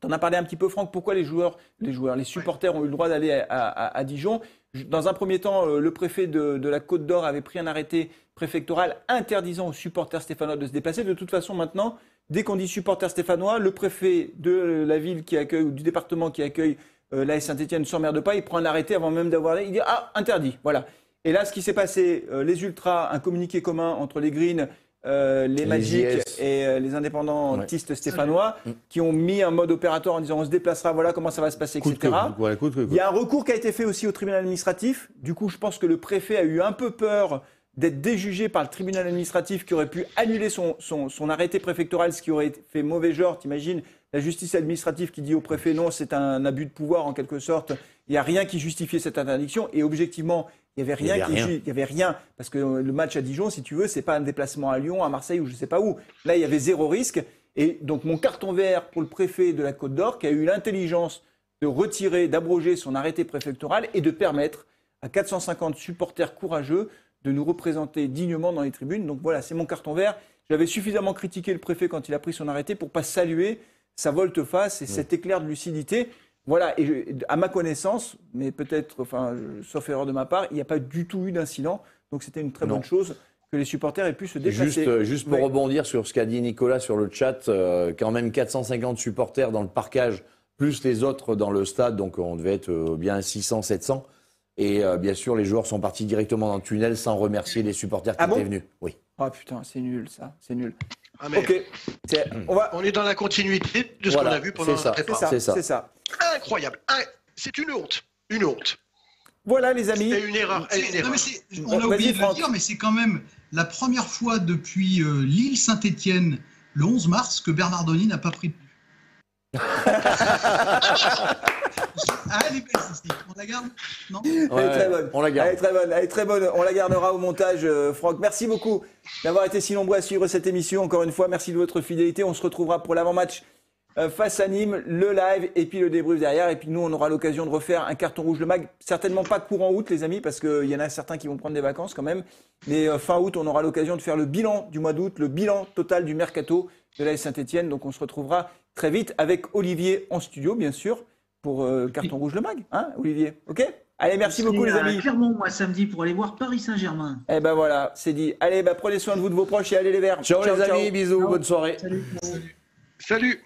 Tu en as parlé un petit peu, Franck, pourquoi les joueurs, les joueurs, les supporters ont eu le droit d'aller à, Dijon? Dans un premier temps, euh, le préfet de, de la Côte d'Or avait pris un arrêté préfectoral interdisant aux supporters stéphanois de se déplacer. De toute façon, maintenant, dès qu'on dit supporters stéphanois, le préfet de la ville qui accueille ou du département qui accueille euh, la Saint-Etienne ne s'emmerde pas, il prend un arrêté avant même d'avoir. Il dit Ah, interdit. Voilà. Et là, ce qui s'est passé, euh, les Ultras, un communiqué commun entre les Greens, euh, les, Magic et les indépendantistes stéphanois, mm. qui ont mis un mode opérateur en disant on se déplacera, voilà comment ça va se passer, etc. Il y a un recours qui a été fait aussi au tribunal administratif. Du coup, je pense que le préfet a eu un peu peur d'être déjugé par le tribunal administratif qui aurait pu annuler son, son, arrêté préfectoral, ce qui aurait fait mauvais genre, t'imagines? La justice administrative qui dit au préfet non, c'est un abus de pouvoir en quelque sorte. Il n'y a rien qui justifiait cette interdiction. Et objectivement, il n'y avait rien, il y avait rien. Parce que le match à Dijon, si tu veux, c'est pas un déplacement à Lyon, à Marseille ou je ne sais pas où. Là, il y avait zéro risque. Et donc mon carton vert pour le préfet de la Côte d'Or qui a eu l'intelligence de retirer, d'abroger son arrêté préfectoral et de permettre à 450 supporters courageux de nous représenter dignement dans les tribunes. Donc voilà, c'est mon carton vert. J'avais suffisamment critiqué le préfet quand il a pris son arrêté pour pas saluer sa volte-face et cet éclair de lucidité. Voilà, et à ma connaissance, mais peut-être, enfin, sauf erreur de ma part, il n'y a pas du tout eu d'incident. Donc c'était une très bonne chose que les supporters aient pu se déplacer. Juste, juste pour rebondir sur ce qu'a dit Nicolas sur le chat, euh, quand même 450 supporters dans le parcage, plus les autres dans le stade, donc on devait être euh, bien 600, 700. Et euh, bien sûr, les joueurs sont partis directement dans le tunnel sans remercier les supporters qui ah étaient venus. Oui. Oh putain, c'est nul ça, c'est nul. Ah, ok. on, va... on est dans la continuité de ce qu'on a vu pendant la préparation. C'est ça. C'est ça. Incroyable. C'est une honte. Une honte. Voilà les amis. C'est une erreur. on a oublié de le dire, mais c'est quand même la première fois depuis euh, l'île Saint-Étienne, le 11 mars, que Bernardoni n'a pas pris de ah, elle est belle, On la garde Non Elle est très bonne. On la garde. Elle est très bonne. Elle est très bonne. On la gardera au montage, euh, Franck. Merci beaucoup d'avoir été si nombreux à suivre cette émission. Encore une fois, merci de votre fidélité. On se retrouvera pour l'avant-match euh, face à Nîmes, le live et puis le débrief derrière. Et puis nous, on aura l'occasion de refaire un carton rouge le mag. Certainement pas courant août, les amis, parce qu'il y en a certains qui vont prendre des vacances quand même. Mais euh, fin août, on aura l'occasion de faire le bilan du mois d'août, le bilan total du mercato de la Saint-Etienne. Donc on se retrouvera très vite avec Olivier en studio, bien sûr, pour euh, Carton Rouge le Mag. Hein, Olivier OK? Allez, merci beaucoup, les amis. Clairement, moi, samedi, pour aller voir Paris Saint-Germain. Eh ben voilà, c'est dit. Allez, bah, prenez soin de vous, de vos proches et allez les verts. Ciao, les amis, bisous, bonne soirée. Salut. Salut.